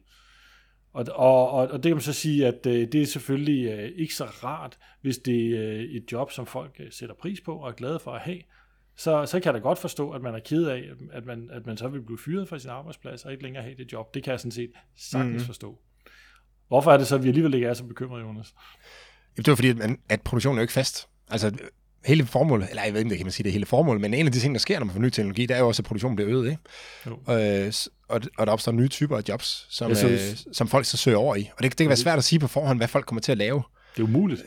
Og, og, og, og det kan man så sige, at øh, det er selvfølgelig øh, ikke så rart, hvis det er øh, et job, som folk øh, sætter pris på og er glade for at have. Så, så kan jeg da godt forstå, at man er ked af, at man, at man så vil blive fyret fra sin arbejdsplads og ikke længere have det job. Det kan jeg sådan set sagtens mm. forstå. Hvorfor er det så, at vi alligevel ikke er så bekymrede, Jonas? Det var fordi, at, man, at produktionen er jo ikke fast. Altså, hele formålet, eller jeg ved ikke, om det kan man sige, det hele formålet, men en af de ting, der sker, når man får ny teknologi, det er jo også, at produktionen bliver øget, ikke? Jo. Øh, og, og der opstår nye typer af jobs, som, Jeg øh, synes- som folk så søger over i. Og det, det kan være svært at sige på forhånd, hvad folk kommer til at lave. Det er umuligt.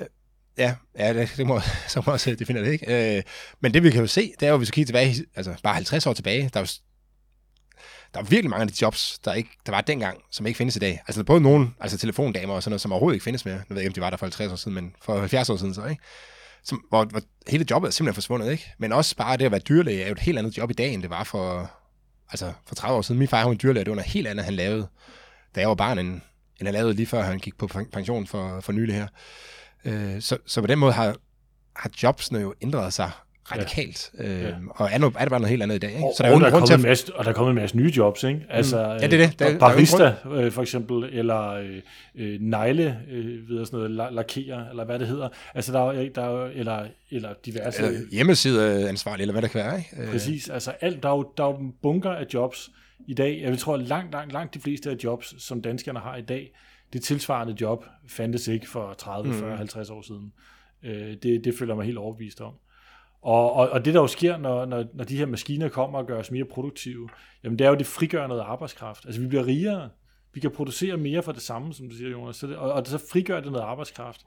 Ja, ja det, det må, så må også definere det, ikke? Øh, men det vi kan jo se, det er jo, hvis vi kigger tilbage, altså bare 50 år tilbage, der er jo der er virkelig mange af de jobs, der, ikke, der var dengang, som ikke findes i dag. Altså der både nogle, altså telefondamer og sådan noget, som overhovedet ikke findes mere. Nu ved jeg ikke, om de var der for 50 år siden, men for 70 år siden så, ikke? Som, hvor, hvor hele jobbet er simpelthen forsvundet, ikke? Men også bare det at være dyrlæge er jo et helt andet job i dag, end det var for, altså for 30 år siden. Min far han var dyrlæge, det var noget helt andet, han lavede, da jeg var barn, end, end han lavede lige før han gik på pension for, for nylig her. Øh, så, så på den måde har, har jobsene jo ændret sig radikalt. Ja. Øh, Ja. Og er, nu, er det bare noget helt andet i dag. Ikke? Og, så der er og, der er grund til kommet at... masse, og der er kommet en masse nye jobs, ikke? Altså, Ja, det er det. Der er- øh, der er barista, øh, for eksempel, eller øh, øh, negle, øh, ved sådan noget, la- lakere, eller hvad det hedder. Altså, der er, der er, eller, eller diverse... Eller hjemmesideansvarlig, eller hvad der kan være. Ikke? Præcis, altså alt, der er jo, der er jo bunker af jobs i dag. Jeg tror, langt, langt, langt de fleste af jobs, som danskerne har i dag, det tilsvarende job fandtes ikke for 30, 40, 50 år siden. Øh, det, det føler jeg mig helt overbevist om. Og, og, og det der jo sker, når, når, når de her maskiner kommer og gør os mere produktive, jamen det er jo, det frigør noget arbejdskraft. Altså vi bliver rigere, vi kan producere mere for det samme, som du siger, Jonas, så det, og, og så frigør det noget arbejdskraft.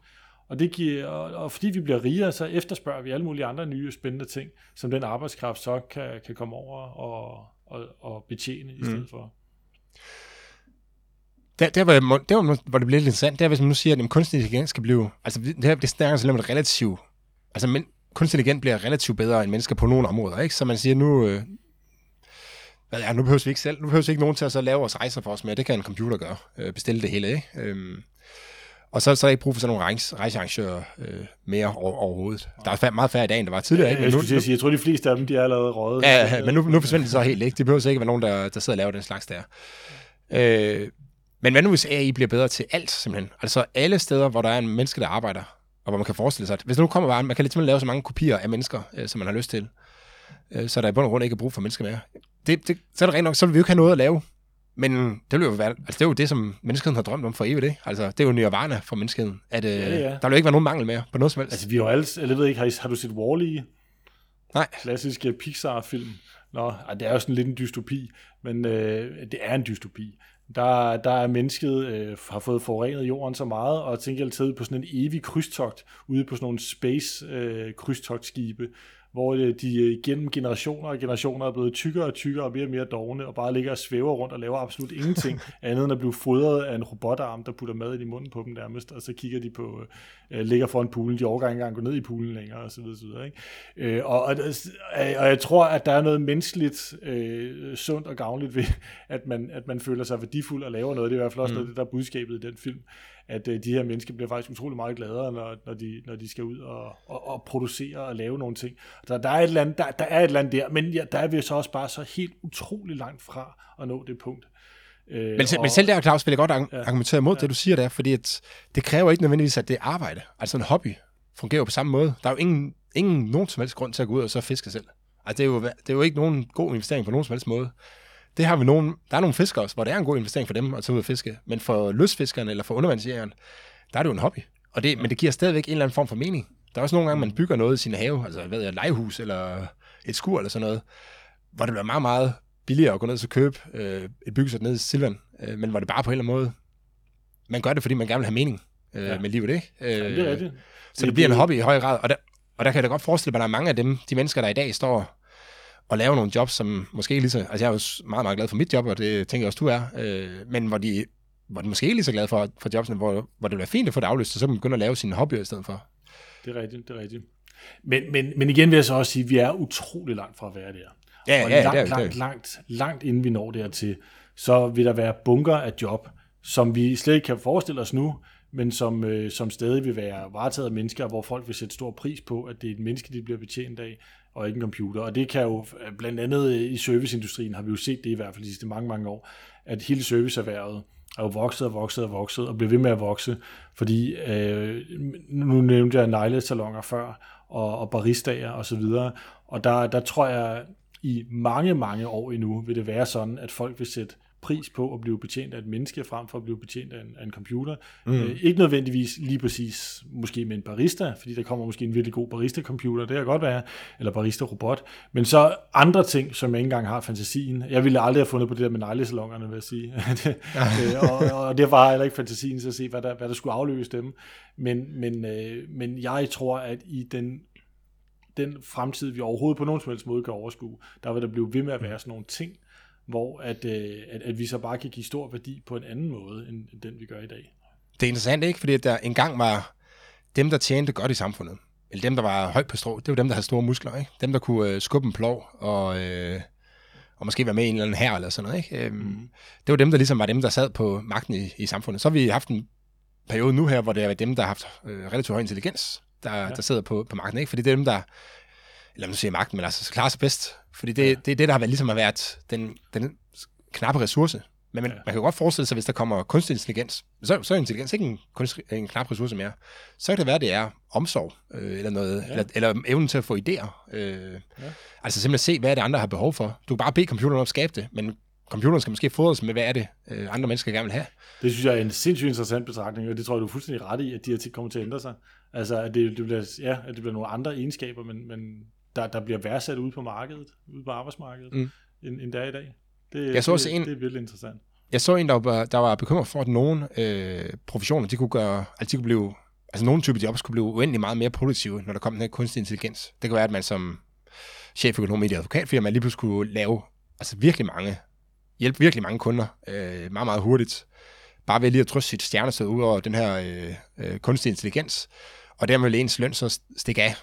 Og, det giver, og, og fordi vi bliver rigere, så efterspørger vi alle mulige andre nye spændende ting, som den arbejdskraft så kan, kan komme over og, og, og betjene i stedet for. Der, der, hvor, der, hvor- det bliver lidt interessant, det er, hvis man nu siger, at jamen, kunstig intelligens skal blive... Altså, det her det snakker sådan lidt relativt... Altså, men, kunstig intelligens bliver relativt bedre end mennesker på nogle områder, ikke? Så man siger, nu... Øh, er, nu behøver vi ikke selv, nu behøver vi ikke nogen til at så lave vores rejser for os mere. Det kan en computer gøre. Øh, bestille det hele, ikke? Øhm, og så, så er der ikke brug for sådan nogle rejse, rejsearrangører øh, mere over, overhovedet. Der er meget færre i dag, end der var tidligere, ikke? Jeg, Men nu, at sige, jeg tror, de fleste af dem, de er allerede røget. Ja, ja, men nu, nu forsvinder de så helt, ikke? Det behøver så ikke være nogen, der, der sidder og laver den slags der. Øh, men hvad nu, hvis AI bliver bedre til alt, simpelthen? Altså alle steder, hvor der er en menneske, der arbejder, og hvor man kan forestille sig, at hvis nu kommer bare, man kan simpelthen lave så mange kopier af mennesker, øh, som man har lyst til, øh, så der i bund og grund ikke er brug for mennesker mere. Det, det, så er det rent nok, så vil vi jo ikke have noget at lave. Men det vil jo være, altså det er jo det, som menneskeheden har drømt om for evigt, ikke? Altså, det er jo nirvana for menneskeheden, at øh, Ja, ja. der vil jo ikke være nogen mangel mere på noget som helst. Altså, vi har jo alle, jeg ved ikke, har, I, har du set Wall-E? Nej. Klassiske Pixar-film. Nå, det er jo sådan lidt en dystopi, men øh, det er en dystopi. Der, der er mennesket øh, har fået forurenet jorden så meget, og tænker altid på sådan en evig krydstogt, ude på sådan nogle space øh, krydstogtskibe, hvor øh, de øh, gennem generationer og generationer er blevet tykkere og tykkere og mere og mere dogne, og bare ligger og svæver rundt og laver absolut ingenting *laughs* andet end at blive fodret af en robotarm, der putter mad i munden på dem nærmest, og så kigger de på, øh, ligger foran poolen, de overgår ikke engang gå ned i poolen længere, og så videre, så videre ikke? Øh, og, og, og jeg tror, at der er noget menneskeligt øh, sundt og gavnligt ved, at man, at man føler sig værdifuld og laver noget. Det er i hvert fald også mm. noget, det, der er budskabet i den film, at øh, de her mennesker bliver faktisk utrolig meget gladere, når, når, de, når de skal ud og, og, og producere og lave nogle ting. Der, der, er et eller andet, der, der er et eller andet der, men ja, der er vi så også bare så helt utrolig langt fra at nå det punkt. Øh, Men, selv, og- men selv der, Claus, vil jeg godt argumentere imod ja. det, du siger der, fordi at det kræver ikke nødvendigvis, at det er arbejde. Altså en hobby fungerer jo på samme måde. Der er jo ingen, ingen nogen som helst grund til at gå ud og så fiske selv. Altså, det er, jo, det er jo ikke nogen god investering på nogen som helst måde. Det har vi nogen, der er nogle fiskere også, hvor det er en god investering for dem at tage ud og fiske. Men for lystfiskerne eller for undervandsjægeren, der er det jo en hobby. Og det, men det giver stadigvæk en eller anden form for mening. Der er også nogle gange, man bygger noget i sin have, altså hvad ved jeg, legehus eller et skur eller sådan noget, hvor det bliver meget, meget billigere at gå ned og købe øh, et byggesæt ned i Silvan, øh, men hvor det bare på en eller anden måde, man gør det, fordi man gerne vil have mening øh, ja. med livet, ikke? Øh, Jamen, det er rigtigt. så det, det bliver en hobby i høj grad, og der, og der kan jeg da godt forestille mig, at der er mange af dem, de mennesker, der i dag står og laver nogle jobs, som måske lige så... Altså, jeg er jo meget, meget glad for mit job, og det tænker jeg også, du er. Øh, men hvor de, hvor de måske ikke lige så glade for, for jobsene, hvor, hvor det bliver fint at få det aflyst, så kan man begynde at lave sine hobbyer i stedet for. Det er rigtigt, det er rigtigt. Men, men, men igen vil jeg så også sige, at vi er utrolig langt fra at være der. Ja, og ja, langt, det er vi, det er langt, langt, langt inden vi når dertil, så vil der være bunker af job, som vi slet ikke kan forestille os nu, men som, øh, som stadig vil være varetaget af mennesker, hvor folk vil sætte stor pris på, at det er et menneske, de bliver betjent af, og ikke en computer. Og det kan jo, øh, blandt andet øh, i serviceindustrien, har vi jo set det i hvert fald de sidste mange, mange år, at hele serviceerhvervet er jo vokset og vokset og vokset, og bliver ved med at vokse, fordi øh, nu nævnte jeg neglesalonger før, og, og baristager og så videre, og der, der tror jeg, i mange, mange år endnu vil det være sådan, at folk vil sætte pris på at blive betjent af et menneske, frem for at blive betjent af en, af en computer. Mm. Øh, ikke nødvendigvis lige præcis måske med en barista, fordi der kommer måske en virkelig god barista-computer, det kan godt være, eller barista-robot, men så andre ting, som jeg ikke engang har fantasien. Jeg ville aldrig have fundet på det der med neglesalongerne, vil jeg sige. *laughs* det, øh, og, og har jeg heller ikke fantasien til at se, hvad der, hvad der skulle afløse dem. Men, men, øh, men jeg tror, at i den den fremtid, vi overhovedet på nogen som helst måde kan overskue, der vil der blive ved med at være sådan nogle ting, hvor at, øh, at, at vi så bare kan give stor værdi på en anden måde, end, end den vi gør i dag. Det er interessant, ikke? Fordi der engang var dem, der tjente godt i samfundet, eller dem, der var højt på strå, det var dem, der havde store muskler, ikke? Dem, der kunne øh, skubbe en plov og, øh, og måske være med i en eller anden her eller sådan noget, ikke? Øhm, mm. Det var dem, der ligesom var dem, der sad på magten i, i samfundet. Så har vi haft en periode nu her, hvor det er dem, der har haft øh, relativt høj intelligens, der, ja. der sidder på, på magten, ikke? Fordi det er dem, der, eller man siger magten, men altså klarer sig bedst. Fordi det, ja. det er det, der har været, ligesom har været den, den knappe ressource. Men man, ja. man kan jo godt forestille sig, hvis der kommer kunstig intelligens, så, så er intelligens ikke en, kunst, en knap ressource mere. Så kan det være, det er omsorg, øh, eller noget, ja. eller, eller evnen til at få idéer. Øh, ja. Altså simpelthen se, hvad er det, andre har behov for. Du kan bare bede computeren om at skabe det, men computeren skal måske fodres med, hvad er det, øh, andre mennesker gerne vil have. Det synes jeg er en sindssygt interessant betragtning, og det tror jeg, du er fuldstændig ret i, at de her ting kommer til at ændre sig. Altså, at det, det, bliver, ja, at det bliver nogle andre egenskaber, men, men der, der bliver værdsat ude på markedet, ude på arbejdsmarkedet, mm. end, end der er i dag. Det, jeg så det, også en, det er virkelig interessant. Jeg så en, der var, der var bekymret for, at nogle øh, professioner, de kunne gøre, altså de kunne blive, altså nogle typer jobs kunne blive uendelig meget mere produktive, når der kom den her kunstig intelligens. Det kan være, at man som cheføkonom i et advokatfirma lige pludselig kunne lave altså virkelig mange, hjælpe virkelig mange kunder øh, meget, meget hurtigt. Bare ved lige at trykke sit stjernested ud over den her øh, øh, kunstig intelligens, og dermed vil ens løn så stikke af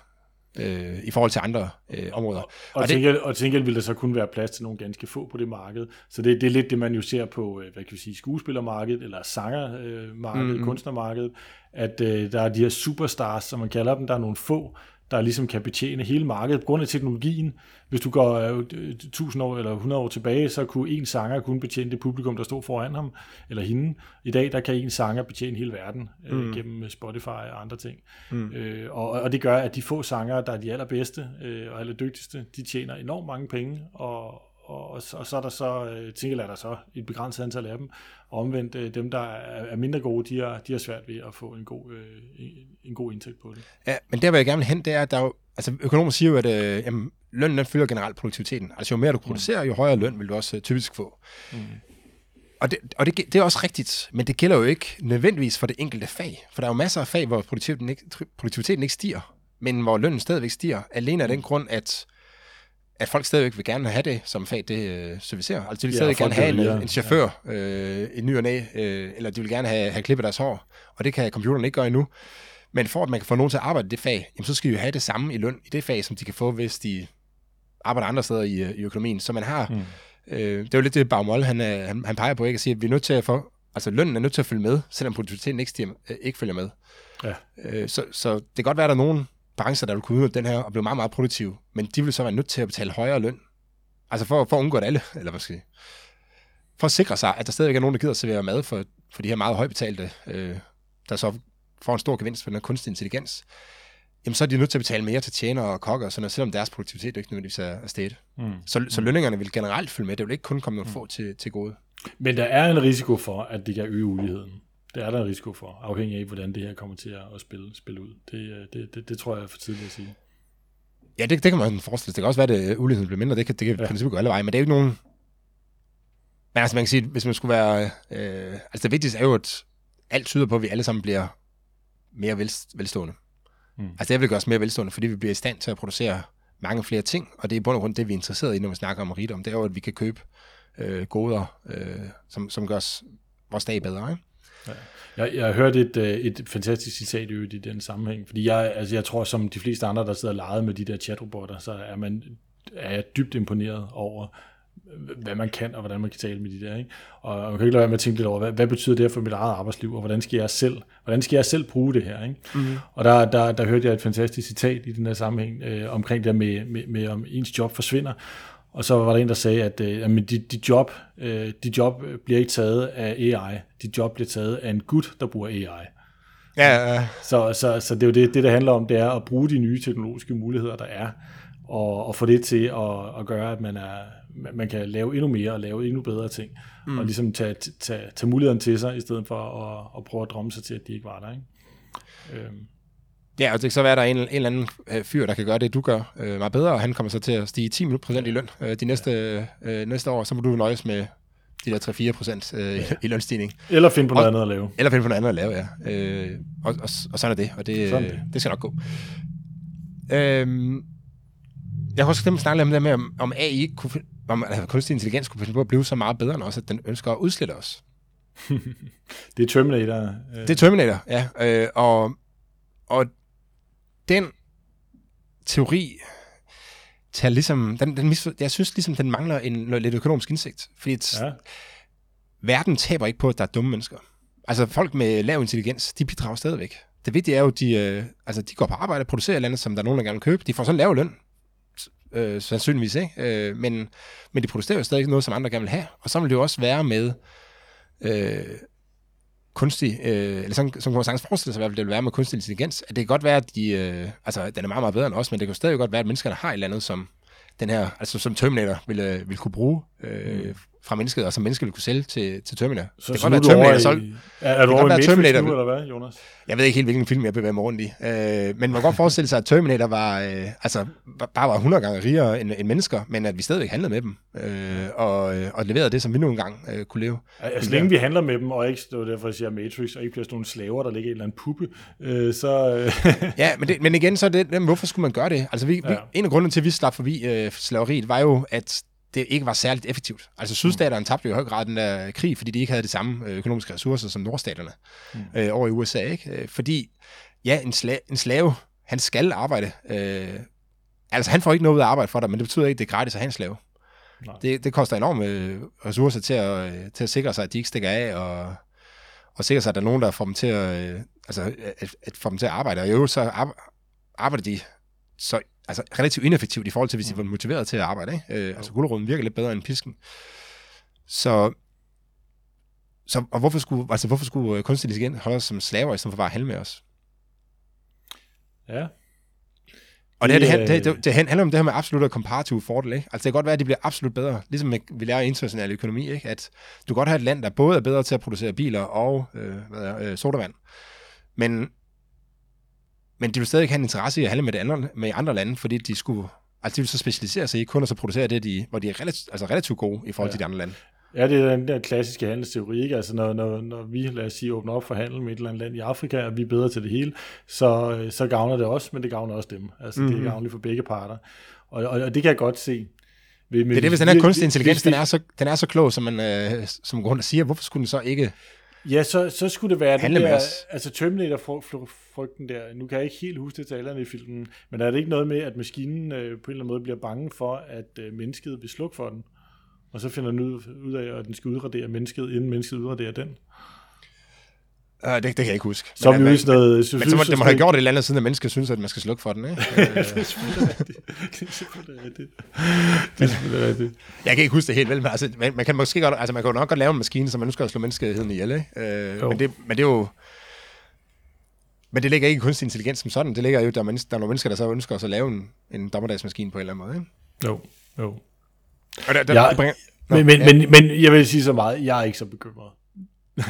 øh, i forhold til andre øh, områder. Og, og, og, til og til gengæld vil der så kun være plads til nogle ganske få på det marked. Så det, det er lidt det, man jo ser på øh, hvad kan vi sige, skuespillermarkedet, eller sangermarkedet, mm-hmm. kunstnermarkedet, at øh, der er de her superstars, som man kalder dem, der er nogle få, der ligesom kan betjene hele markedet på grund af teknologien. Hvis du går øh, 1000 år eller 100 år tilbage, så kunne en sanger kun betjene det publikum, der stod foran ham eller hende. I dag der kan en sanger betjene hele verden øh, mm. gennem Spotify og andre ting. Mm. Øh, og, og det gør, at de få sangere, der er de allerbedste øh, og allerdygtigste, de tjener enormt mange penge, og, og, og, så, og så er der så, øh, tænker er der så et begrænset antal af dem, og omvendt øh, dem, der er, er mindre gode, de har, de har svært ved at få en god, øh, en, en god indtægt på det. Ja, men der, hvor jeg gerne vil hen, det er, at der er jo, altså økonomer siger jo, at øh, jamen, lønnen den følger generelt produktiviteten. Altså jo mere du producerer, jo højere løn vil du også øh, typisk få. Mm. Og, det, og det, det er også rigtigt, men det gælder jo ikke nødvendigvis for det enkelte fag. For der er jo masser af fag, hvor produktiviteten ikke, produktiviteten ikke stiger, men hvor lønnen stadigvæk stiger, alene af den grund, at at folk stadigvæk vil gerne have det som fag, det øh, servicerer. Altså de vil ja, stadig gerne have en, en chauffør, øh, en ny og næ, øh, eller de vil gerne have, have klippet deres hår, og det kan computeren ikke gøre endnu. Men for at man kan få nogen til at arbejde i det fag, jamen, så skal de jo have det samme i løn i det fag, som de kan få, hvis de arbejder andre steder i, i økonomien. Så man har, mm. øh, det er jo lidt det, Bagmold, han, han, han peger på, ikke? at sige, at vi er nødt til at få, altså lønnen er nødt til at følge med, selvom produktiviteten ikke, stiger, øh, ikke følger med. Ja. Øh, så, så det kan godt være, at der er nogen brancher, der vil kunne udnytte den her og blive meget, meget produktive, men de vil så være nødt til at betale højere løn. Altså for, for at undgå det alle, *laughs* eller hvad skal jeg For at sikre sig, at der stadigvæk er nogen, der gider at servere mad for, for de her meget højbetalte, øh, der så får en stor gevinst for den her kunstig intelligens. jamen så er de nødt til at betale mere til tjenere og kokker, og sådan noget, selvom deres produktivitet ikke nødvendigvis er, er stedet. Mm. Så, så lønningerne vil generelt følge med. Det vil ikke kun komme nogle mm. få til, til gode. Men der er en risiko for, at det kan øge uligheden. Det er der en risiko for, afhængig af, hvordan det her kommer til at spille, spille ud. Det, det, det, det tror jeg er for tidligt at sige. Ja, det, det kan man forestille sig. Det kan også være, at uligheden bliver mindre. Det kan, det kan ja. princippet gå alle veje, men det er jo ikke nogen... Men altså, man kan sige, hvis man skulle være... Øh, altså, det vigtigste er jo, at alt tyder på, at vi alle sammen bliver mere vel, velstående. Mm. Altså, det vil gøre os mere velstående, fordi vi bliver i stand til at producere mange flere ting, og det er i bund og grund det, vi er interesseret i, når vi snakker om rigdom. Det er jo, at vi kan købe øh, goder, øh, som, som gør os, vores dag bedre. Ikke? Ja. Jeg, jeg har hørt et, øh, et fantastisk citat i den sammenhæng, fordi jeg, altså jeg tror, som de fleste andre, der sidder og leger med de der chatrobotter, så er man er jeg dybt imponeret over, hvad man kan, og hvordan man kan tale med de der. Ikke? Og man kan ikke lade være med at tænke lidt over, hvad, hvad betyder det for mit eget arbejdsliv, og hvordan skal jeg selv, hvordan skal jeg selv bruge det her? Ikke? Mm-hmm. Og der, der, der hørte jeg et fantastisk citat i den her sammenhæng, øh, omkring det med, med, med, om ens job forsvinder, og så var der en, der sagde, at øh, jamen, dit, dit, job, øh, dit job bliver ikke taget af AI. Dit job bliver taget af en gut, der bruger AI. Ja, ja. Så, så, så det er jo det, det, der handler om, det er at bruge de nye teknologiske muligheder, der er, og, og få det til at, at gøre, at man, er, man kan lave endnu mere og lave endnu bedre ting, mm. og ligesom tage, tage, tage mulighederne til sig, i stedet for at, at prøve at drømme sig til, at de ikke var der. Ikke? Øhm. Ja, og det kan så være, at der er en, en eller anden øh, fyr, der kan gøre det, du gør øh, meget bedre, og han kommer så til at stige 10 procent i løn øh, de næste, øh, næste år, så må du nøjes med de der 3-4 procent øh, ja. i lønstigning. Eller finde på noget og, andet at lave. Eller finde på noget andet at lave, ja. Øh, og, og, og sådan er det, og det, sådan det. det skal nok gå. Øh, jeg har også glemt at snakke om det med, om, om AI kunne, om altså, kunstig intelligens kunne finde på at blive så meget bedre end os, at den ønsker at udslette os. *laughs* det er Terminator. Øh. Det er Terminator, ja. Øh, og, og den teori tager ligesom, den, den misfor, jeg synes ligesom, den mangler en, noget lidt økonomisk indsigt. Fordi ja. verden taber ikke på, at der er dumme mennesker. Altså folk med lav intelligens, de bidrager stadigvæk. Det vigtige er jo, at de, øh, altså, de går på arbejde og producerer et eller andet, som der er nogen, der gerne vil købe. De får sådan lav løn, øh, sandsynligvis, ikke? Øh, men, men de producerer jo stadig noget, som andre gerne vil have. Og så vil det jo også være med øh, kunstig, øh, eller sådan, som kan sagtens forestille sig, hvad det vil være med kunstig intelligens, at det kan godt være, at de, øh, altså, den er meget, meget bedre end os, men det kan stadig godt være, at menneskerne har et eller andet, som den her, altså som Terminator ville, øh, ville kunne bruge øh, mm fra mennesket, og som mennesket vil kunne sælge til, til Terminator. Så, det kan godt være Terminator solgt. Er, er du over i Matrix Terminator, nu, eller hvad, Jonas? Jeg ved ikke helt, hvilken film jeg bevæger mig rundt i. Øh, men man kan godt forestille sig, at Terminator var, øh, altså, bare var 100 gange rigere end, end mennesker, men at vi stadigvæk handlede med dem, øh, og, øh, og leverede det, som vi nu engang øh, kunne leve. Altså, længe vi handler med dem, og ikke, det var derfor, jeg siger Matrix, og ikke bliver sådan nogle slaver, der ligger i en eller anden puppe, øh, så... Øh. ja, men, det, men igen, så det, hvorfor skulle man gøre det? Altså, vi, ja. vi, en af grunden til, at vi slap forbi øh, slaveriet, var jo, at det ikke var særligt effektivt. Altså sydstaterne tabte jo i høj grad den der krig, fordi de ikke havde de samme øh, økonomiske ressourcer som nordstaterne mm. øh, over i USA. Ikke? Øh, fordi, ja, en, sla- en slave, han skal arbejde. Øh, altså, han får ikke noget af arbejde for dig, men det betyder ikke, at det er gratis at have en slave. Det, det koster enorme øh, ressourcer til at, til at sikre sig, at de ikke stikker af, og, og sikre sig, at der er nogen, der får dem til at, altså, at, at få dem til at arbejde. Og i øvrigt så arbejder de så altså, relativt ineffektivt i forhold til, hvis de var motiveret til at arbejde. Ikke? Øh, altså guleroden virker lidt bedre end pisken. Så, så og hvorfor skulle, altså, hvorfor skulle øh, kunstig intelligens holde os som slaver, i stedet for bare at handle med os? Ja. Og det, det, det, det, det handler om det her med absolut og komparativ fordel. Ikke? Altså det kan godt være, at de bliver absolut bedre, ligesom vi lærer i international økonomi, ikke? at du kan godt have et land, der både er bedre til at producere biler og øh, hvad er, øh, sodavand. Men men de vil stadig have en interesse i at handle med, det andre, med andre lande, fordi de skulle Altså, de vil så specialisere sig i kun at så producere det, de, hvor de er relativt, altså relativt gode i forhold ja. til de andre lande. Ja, det er den der klassiske handelsteori, ikke? Altså, når, når, når vi, lad os sige, åbner op for handel med et eller andet land i Afrika, og vi er bedre til det hele, så, så gavner det os, men det gavner også dem. Altså, mm-hmm. det er mhm. gavnligt for begge parter. Og, og, og det kan jeg godt se. Men, det er det, hvis den her kunstig intelligens, den er så, den er så klog, som man øh, som grund siger, hvorfor skulle den så ikke Ja, så, så skulle det være den der, altså Terminator-frygten der, nu kan jeg ikke helt huske detaljerne i filmen, men er det ikke noget med, at maskinen øh, på en eller anden måde bliver bange for, at øh, mennesket vil slukke for den, og så finder den ud, ud af, at den skal udradere mennesket, inden mennesket udraderer den? Uh, det, det kan jeg ikke huske. Så men, men, noget, men, så må, det må have gjort et eller andet, siden at mennesker synes, at man skal slukke for den, ikke? *laughs* det er selvfølgelig rigtigt. Det er selvfølgelig rigtigt. Jeg kan ikke huske det helt vel, men altså, man, man kan måske godt, altså man kan jo nok godt lave en maskine, som man nu skal slå menneskeheden ihjel, ikke? Uh, men, det, men det er jo... Men det ligger ikke i kunstig intelligens som sådan. Det ligger jo, der er, mennesker, der er nogle mennesker, der så ønsker at lave en, en dommedagsmaskine på en eller anden måde. Ikke? Jo, jo. Og der, der, Ja, det bringer, Nå, Men, men, ja. men, men jeg vil sige så meget, jeg er ikke så bekymret. *laughs*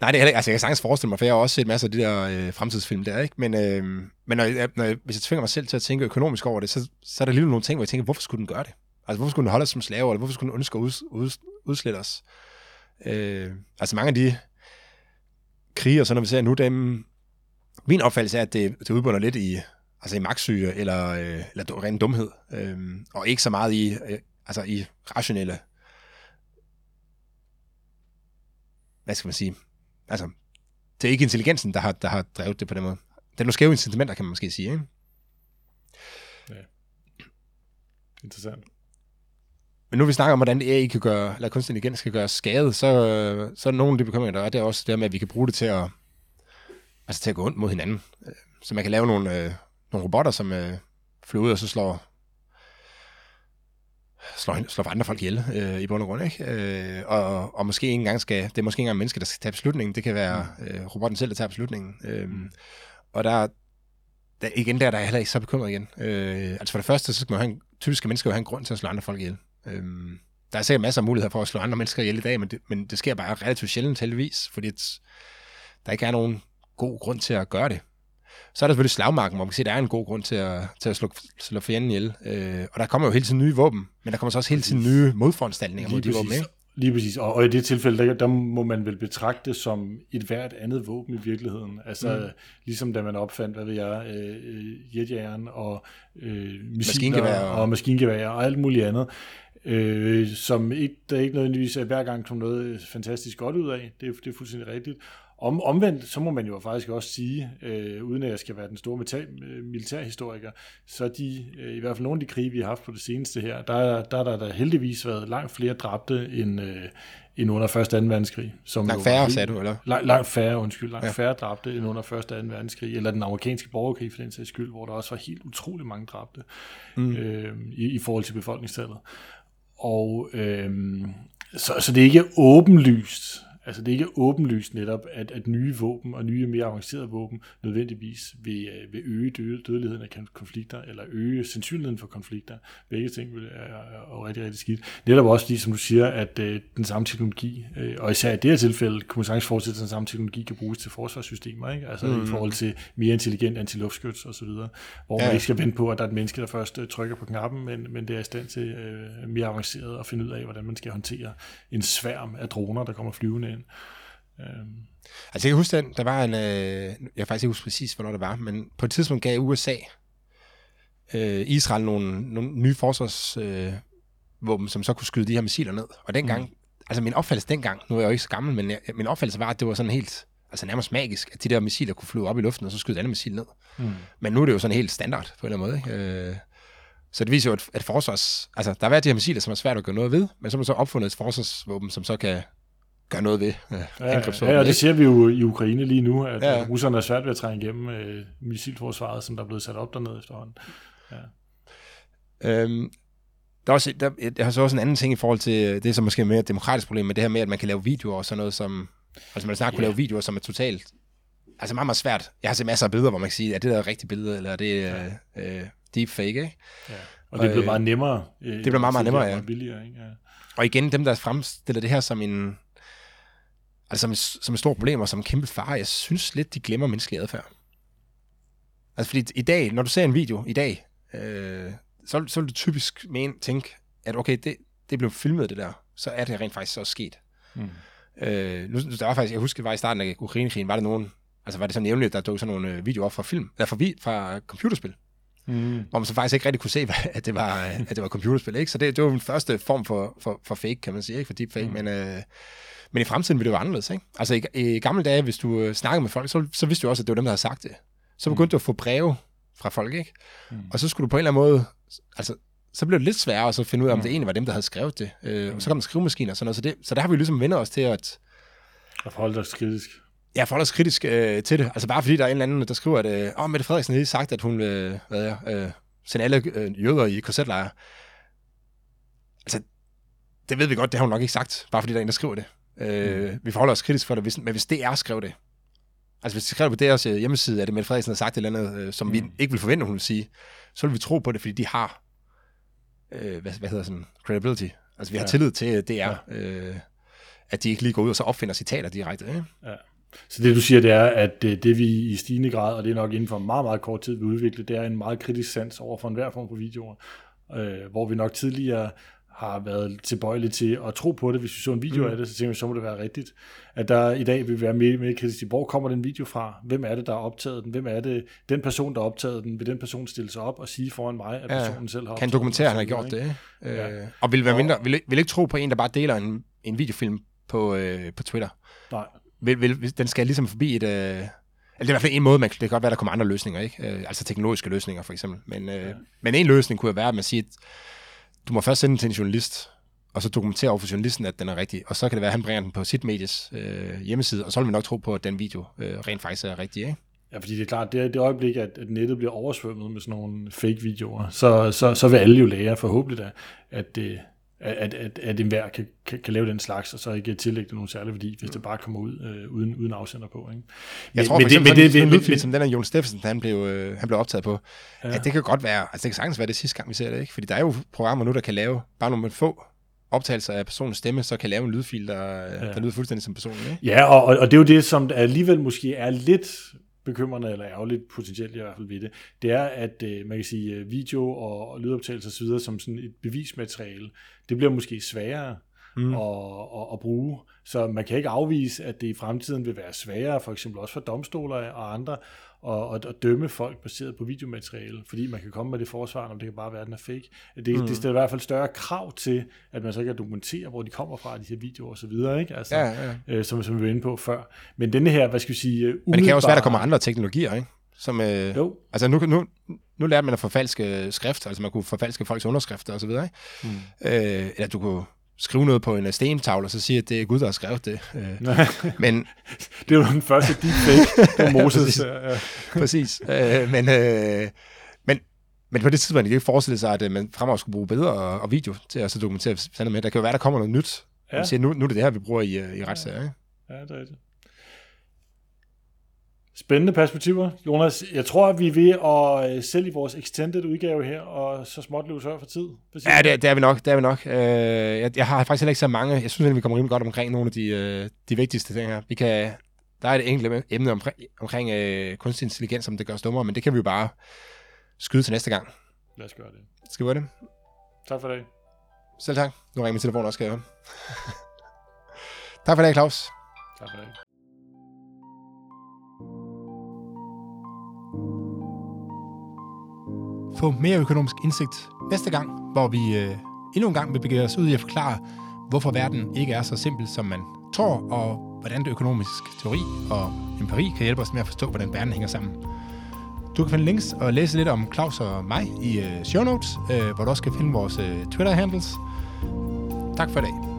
Nej, det er heller ikke. Altså, jeg kan sagtens forestille mig, for jeg har også set masser af de der øh, fremtidsfilm der, ikke? Men, øh, men når jeg, når jeg, hvis jeg tvinger mig selv til at tænke økonomisk over det, så, så er der lige nogle ting, hvor jeg tænker, hvorfor skulle den gøre det? Altså, hvorfor skulle den holde os som slaver, eller hvorfor skulle den ønske at ud, ud, udslette os? Øh, altså, mange af de krige og når vi ser nu, dem, min opfattelse er, at det, det udbunder lidt i, altså i magtsyge eller, øh, eller ren dumhed, øh, og ikke så meget i, øh, altså i rationelle, hvad skal man sige, altså, det er ikke intelligensen, der har, der har drevet det på den måde. Det er nogle skæve incitamenter, kan man måske sige, ikke? Interessant. Men nu vi snakker om, hvordan AI kan gøre, eller kunstig intelligens kan gøre skade, så, så er nogle af de bekymringer, der er, det er også det med, at vi kan bruge det til at, altså til at gå ondt mod hinanden. Så man kan lave nogle, øh, nogle robotter, som øh, flyver ud og så slår, slår, slår andre folk ihjel øh, i bund og grund, ikke? Øh, og, og måske ikke engang skal, det er måske ikke engang mennesker, der skal tage beslutningen. Det kan være øh, robotten selv, der tager beslutningen. Øh, og der, der, igen der, der er jeg heller ikke så bekymret igen. Øh, altså for det første, så skal man have en, typisk mennesker jo have en grund til at slå andre folk ihjel. Øhm, der er sikkert masser af muligheder for at slå andre mennesker ihjel i dag, men det, men det sker bare relativt sjældent heldigvis, fordi at der ikke er nogen god grund til at gøre det. Så er der selvfølgelig slagmarken, hvor man kan se, at der er en god grund til at, til at slå, slå fjenden ihjel. Øh, og der kommer jo hele tiden nye våben, men der kommer så også hele tiden nye modforanstaltninger mod de våben. Ikke? Lige præcis. Og, og i det tilfælde, der, der må man vel betragte det som et hvert andet våben i virkeligheden. Altså mm. ligesom da man opfandt, hvad ved jeg, øh, jetjægeren og øh, Maskingevær og- og maskingevær og alt muligt andet. Øh, som ikke, der ikke nødvendigvis er hver gang kom noget fantastisk godt ud af. Det, det er fuldstændig rigtigt. Om, omvendt, så må man jo faktisk også sige, øh, uden at jeg skal være den store metal, øh, militærhistoriker, så de, øh, i hvert fald nogle af de krige, vi har haft på det seneste her, der, er- der er der, der heldigvis været langt flere dræbte end, øh, end under 1. og 2. verdenskrig. Som Langt jo færre, helt- sagde du, eller? Langt, langt færre, undskyld, langt Ja. færre dræbte end under 1. og 2. verdenskrig, eller den amerikanske borgerkrig for den sags skyld, hvor der også var helt utrolig mange dræbte mm. øh, i, i forhold til befolkningstallet. Og øh, så, så det er ikke åbenlyst, altså det er ikke åbenlyst netop, at, at nye våben og nye mere avancerede våben nødvendigvis vil, øh, vil øge døde, dødeligheden af kon- konflikter, eller øge sandsynligheden for konflikter. Begge ting vil- er, er, er rigtig, rigtig skidt. Netop også fordi, som du siger, at øh, den samme teknologi, øh, og især i det her tilfælde, at den samme teknologi kan bruges til forsvarssystemer, ikke? altså mm. i forhold til mere intelligent antiluftskyts og så videre, hvor ja. Ja. man ikke skal vente på, at der er et menneske, der først øh, trykker på knappen, men, men det er i stand til øh, mere avanceret at finde ud af, hvordan man skal håndtere en sværm af droner, der kommer flyvende ind. Øhm, Altså jeg kan huske den, der var en, øh, jeg kan faktisk ikke huske præcis, hvornår det var, men på et tidspunkt gav USA øh, Israel nogle, nogle nye forsvarsvåben, øh, våben, som så kunne skyde de her missiler ned. Og dengang, mm. altså min opfattelse dengang, nu er jeg jo ikke så gammel, men jeg, min opfattelse var, at det var sådan helt, altså nærmest magisk, at de der missiler kunne flyve op i luften, og så skyde et andet missil ned. mm. Men nu er det jo sådan helt standard på en eller anden måde. Ikke? Øh, så det viser jo, at, at forsvars... Altså, der har været de her missiler, som er svært at gøre noget ved, men så har man så opfundet et forsvarsvåben, som så kan gøre noget ved øh, Ja, ja, og det ser vi jo i Ukraine lige nu, at, Ja. ja. russerne er svært ved at trænge igennem øh, missilforsvaret, som der er blevet sat op dernede efterhånden. Øhm, der er også, der, jeg har så også en anden ting i forhold til, øh, det som måske er mere et demokratisk problem, men det her med, at man kan lave videoer og sådan noget, som, altså man snart kunne Ja. lave videoer, som er totalt, altså meget, meget svært. Jeg har set masser af billeder, hvor man kan sige, er det der et rigtigt billede, eller er det øh, øh, deepfake, ikke? Ja. Og det er blevet Øh, meget nemmere. Øh, det bliver meget, meget nemmere, ja. Og billigere, ikke? Ja. Og igen, dem der fremstiller det her som en, altså som, som et stort problem og som en kæmpe fare, jeg synes lidt, de glemmer menneskelig adfærd. Altså fordi i dag, når du ser en video i dag, øh, så, så vil du typisk mene, tænke, at okay, det, det blev filmet det der, så er det rent faktisk så sket. Mm. Øh, nu, der var faktisk, jeg husker, det var i starten af Ukrainekrigen, var det nogen, altså var det sådan jævnligt, der dukkede sådan nogle øh, videoer op fra film, eller fra, fra computerspil, Mm. hvor man så faktisk ikke rigtig kunne se, *laughs* at det var, at det var computerspil, ikke? Så det, det var den første form for, for, for fake, kan man sige, ikke? For deepfake, mm. men, øh, men i fremtiden vil det være anderledes, ikke? Altså i, i gamle dage, hvis du øh, snakkede med folk, så, så vidste du også, at det var dem, der havde sagt det. Så begyndte mm. du at få breve fra folk, ikke? Mm. Og så skulle du på en eller anden måde, altså, så blev det lidt sværere at så finde ud af, om Mm. det egentlig var dem, der havde skrevet det. Øh, og så kom der skrivemaskiner og sådan noget, så, det, så der har vi ligesom vendt os til at, Og forholde dig kritisk. jeg forholder os kritisk øh, til det. Altså bare fordi der er en eller anden, der skriver, at øh, oh, Mette Frederiksen lige sagt, at hun øh, hvad er, øh, sender alle øh, jøder i korsetlejre. Altså, det ved vi godt, det har hun nok ikke sagt, bare fordi der er en, der skriver det. Øh, Vi forholder os kritisk for det, hvis, men hvis det er skrevet det, Altså hvis de skrev på deres øh, hjemmeside, at Mette Frederiksen har sagt et eller andet, øh, som mm. vi ikke vil forvente, hun vil sige, så vil vi tro på det, fordi de har, øh, hvad, hvad hedder sådan, credibility. Altså vi har Ja. tillid til øh, DR, øh, at de ikke lige går ud og så opfinder citater direkte. Ikke? Ja. Så det du siger, det er, at det, det vi i stigende grad, og det er nok inden for meget, meget kort tid, vil udvikle, det er en meget kritisk sans over for enhver form for videoer, øh, hvor vi nok tidligere har været tilbøjelige til at tro på det. Hvis vi så en video mm. af det, så tænker vi, så må det være rigtigt. At der i dag vil være mere, mere kritisk hvor kommer den video fra? Hvem er det, der har optaget den? Hvem er det? Den person, der har optaget den, vil den person stille sig op og sige foran mig, at Ja. personen selv har Kan dokumentere, at han har gjort det. Ikke? Ja. Øh, og vil, være mindre, vil, vil ikke tro på en, der bare deler en, en videofilm på, øh, på Twitter. Nej. Vil, vil, den skal ligesom forbi et... Øh, eller det er i hvert fald en måde, man, det kan godt være, der kommer andre løsninger, ikke? Øh, altså teknologiske løsninger, for eksempel. Men, øh, ja. men en løsning kunne jo være, at man siger, at du må først sende den til en journalist, og så dokumentere over for journalisten, at den er rigtig. Og så kan det være, at han bringer den på sit medies øh, hjemmeside, og så vil vi nok tro på, at den video øh, rent faktisk er rigtig, ikke? Ja, fordi det er klart, det er det øjeblik, at, at nettet bliver oversvømmet med sådan nogle fake-videoer, så, så, så vil alle jo lære forhåbentlig da, at, det, at, at, at enhver kan, kan, kan lave den slags, og så ikke tillægge det nogen særlig værdi, hvis det bare kommer ud øh, uden, uden afsender på. Ikke? Jeg tror men for eksempel, det, det, men sådan, det, men, men, som den af Jon Steffensen, han blev, øh, han blev optaget på, Ja. at det kan godt være, altså det kan sagtens være det sidste gang, vi ser det, ikke? Fordi der er jo programmer nu, der kan lave bare nogle få optagelser af personens stemme, så kan lave en lydfil, der, ja. der lyder fuldstændig som personen, ikke? Ja, og, og det er jo det, som alligevel måske er lidt bekymrende, eller ærgerligt potentielt i hvert fald ved det, det er, at øh, man kan sige, øh, video og, og lydoptagelser osv., som sådan et bevismateriale, det bliver måske sværere mm. at, at, at bruge. Så man kan ikke afvise, at det i fremtiden vil være sværere, for eksempel også for domstoler og andre, at, at, at dømme folk baseret på videomateriale, fordi man kan komme med det forsvar, om det kan bare være, at den er fake. Det, mm. det stiller i hvert fald større krav til, at man så kan dokumentere, hvor de kommer fra, de her videoer og så videre, ikke? Altså, Ja, ja. øh, som, som vi var inde på før. Men denne her, hvad skal vi sige, øh, Men det kan også være, der umiddelbare- kommer andre teknologier, ikke? Som, øh, Jo, altså nu, nu, nu lærte man at forfalske skrift, altså man kunne forfalske folks underskrifter osv., ikke? Mm. Øh, eller du kunne skrive noget på en stentavle, og så sige, at det er Gud, der har skrevet det. Øh, *laughs* men *laughs* det er jo den første deepfake, var *laughs* Moses. Præcis. ja, ja. præcis. Øh, men, øh, men, men på det tidspunkt kan ikke forestille sig, at øh, man fremover skulle bruge billeder og, og video til at så dokumentere sandheden med. Der kan jo være, der kommer noget nyt. Ja. Ja. Man siger, nu, nu er det det her, vi bruger i, øh, i retssager. Ikke? ja, det er rigtigt. Spændende perspektiver. Jonas, jeg tror, at vi er ved at øh, selv i vores extended udgave her, og så småt løbe tør for tid. Ja, det, det er vi nok. Det er vi nok. Øh, jeg, jeg har faktisk heller ikke så mange. Jeg synes, at vi kommer rimelig godt omkring nogle af de, øh, de vigtigste ting her. Vi kan, der er et enkelt emne omkring, omkring øh, kunstig intelligens, som det gør os dummere, men det kan vi jo bare skyde til næste gang. Lad os gøre det. Skal vi gøre det? Tak for dag. Selv tak. Nu ringer min telefon også, skal jeg høre. *laughs* tak for i dag, Claus. Tak for i dag. På mere økonomisk indsigt næste gang, hvor vi øh, endnu en gang vil begive os ud i at forklare, hvorfor verden ikke er så simpel, som man tror, og hvordan det økonomisk teori og empiri kan hjælpe os med at forstå, hvordan verden hænger sammen. Du kan finde links og læse lidt om Claus og mig i øh, show notes, øh, hvor du også kan finde vores øh, Twitter-handles. Tak for i dag.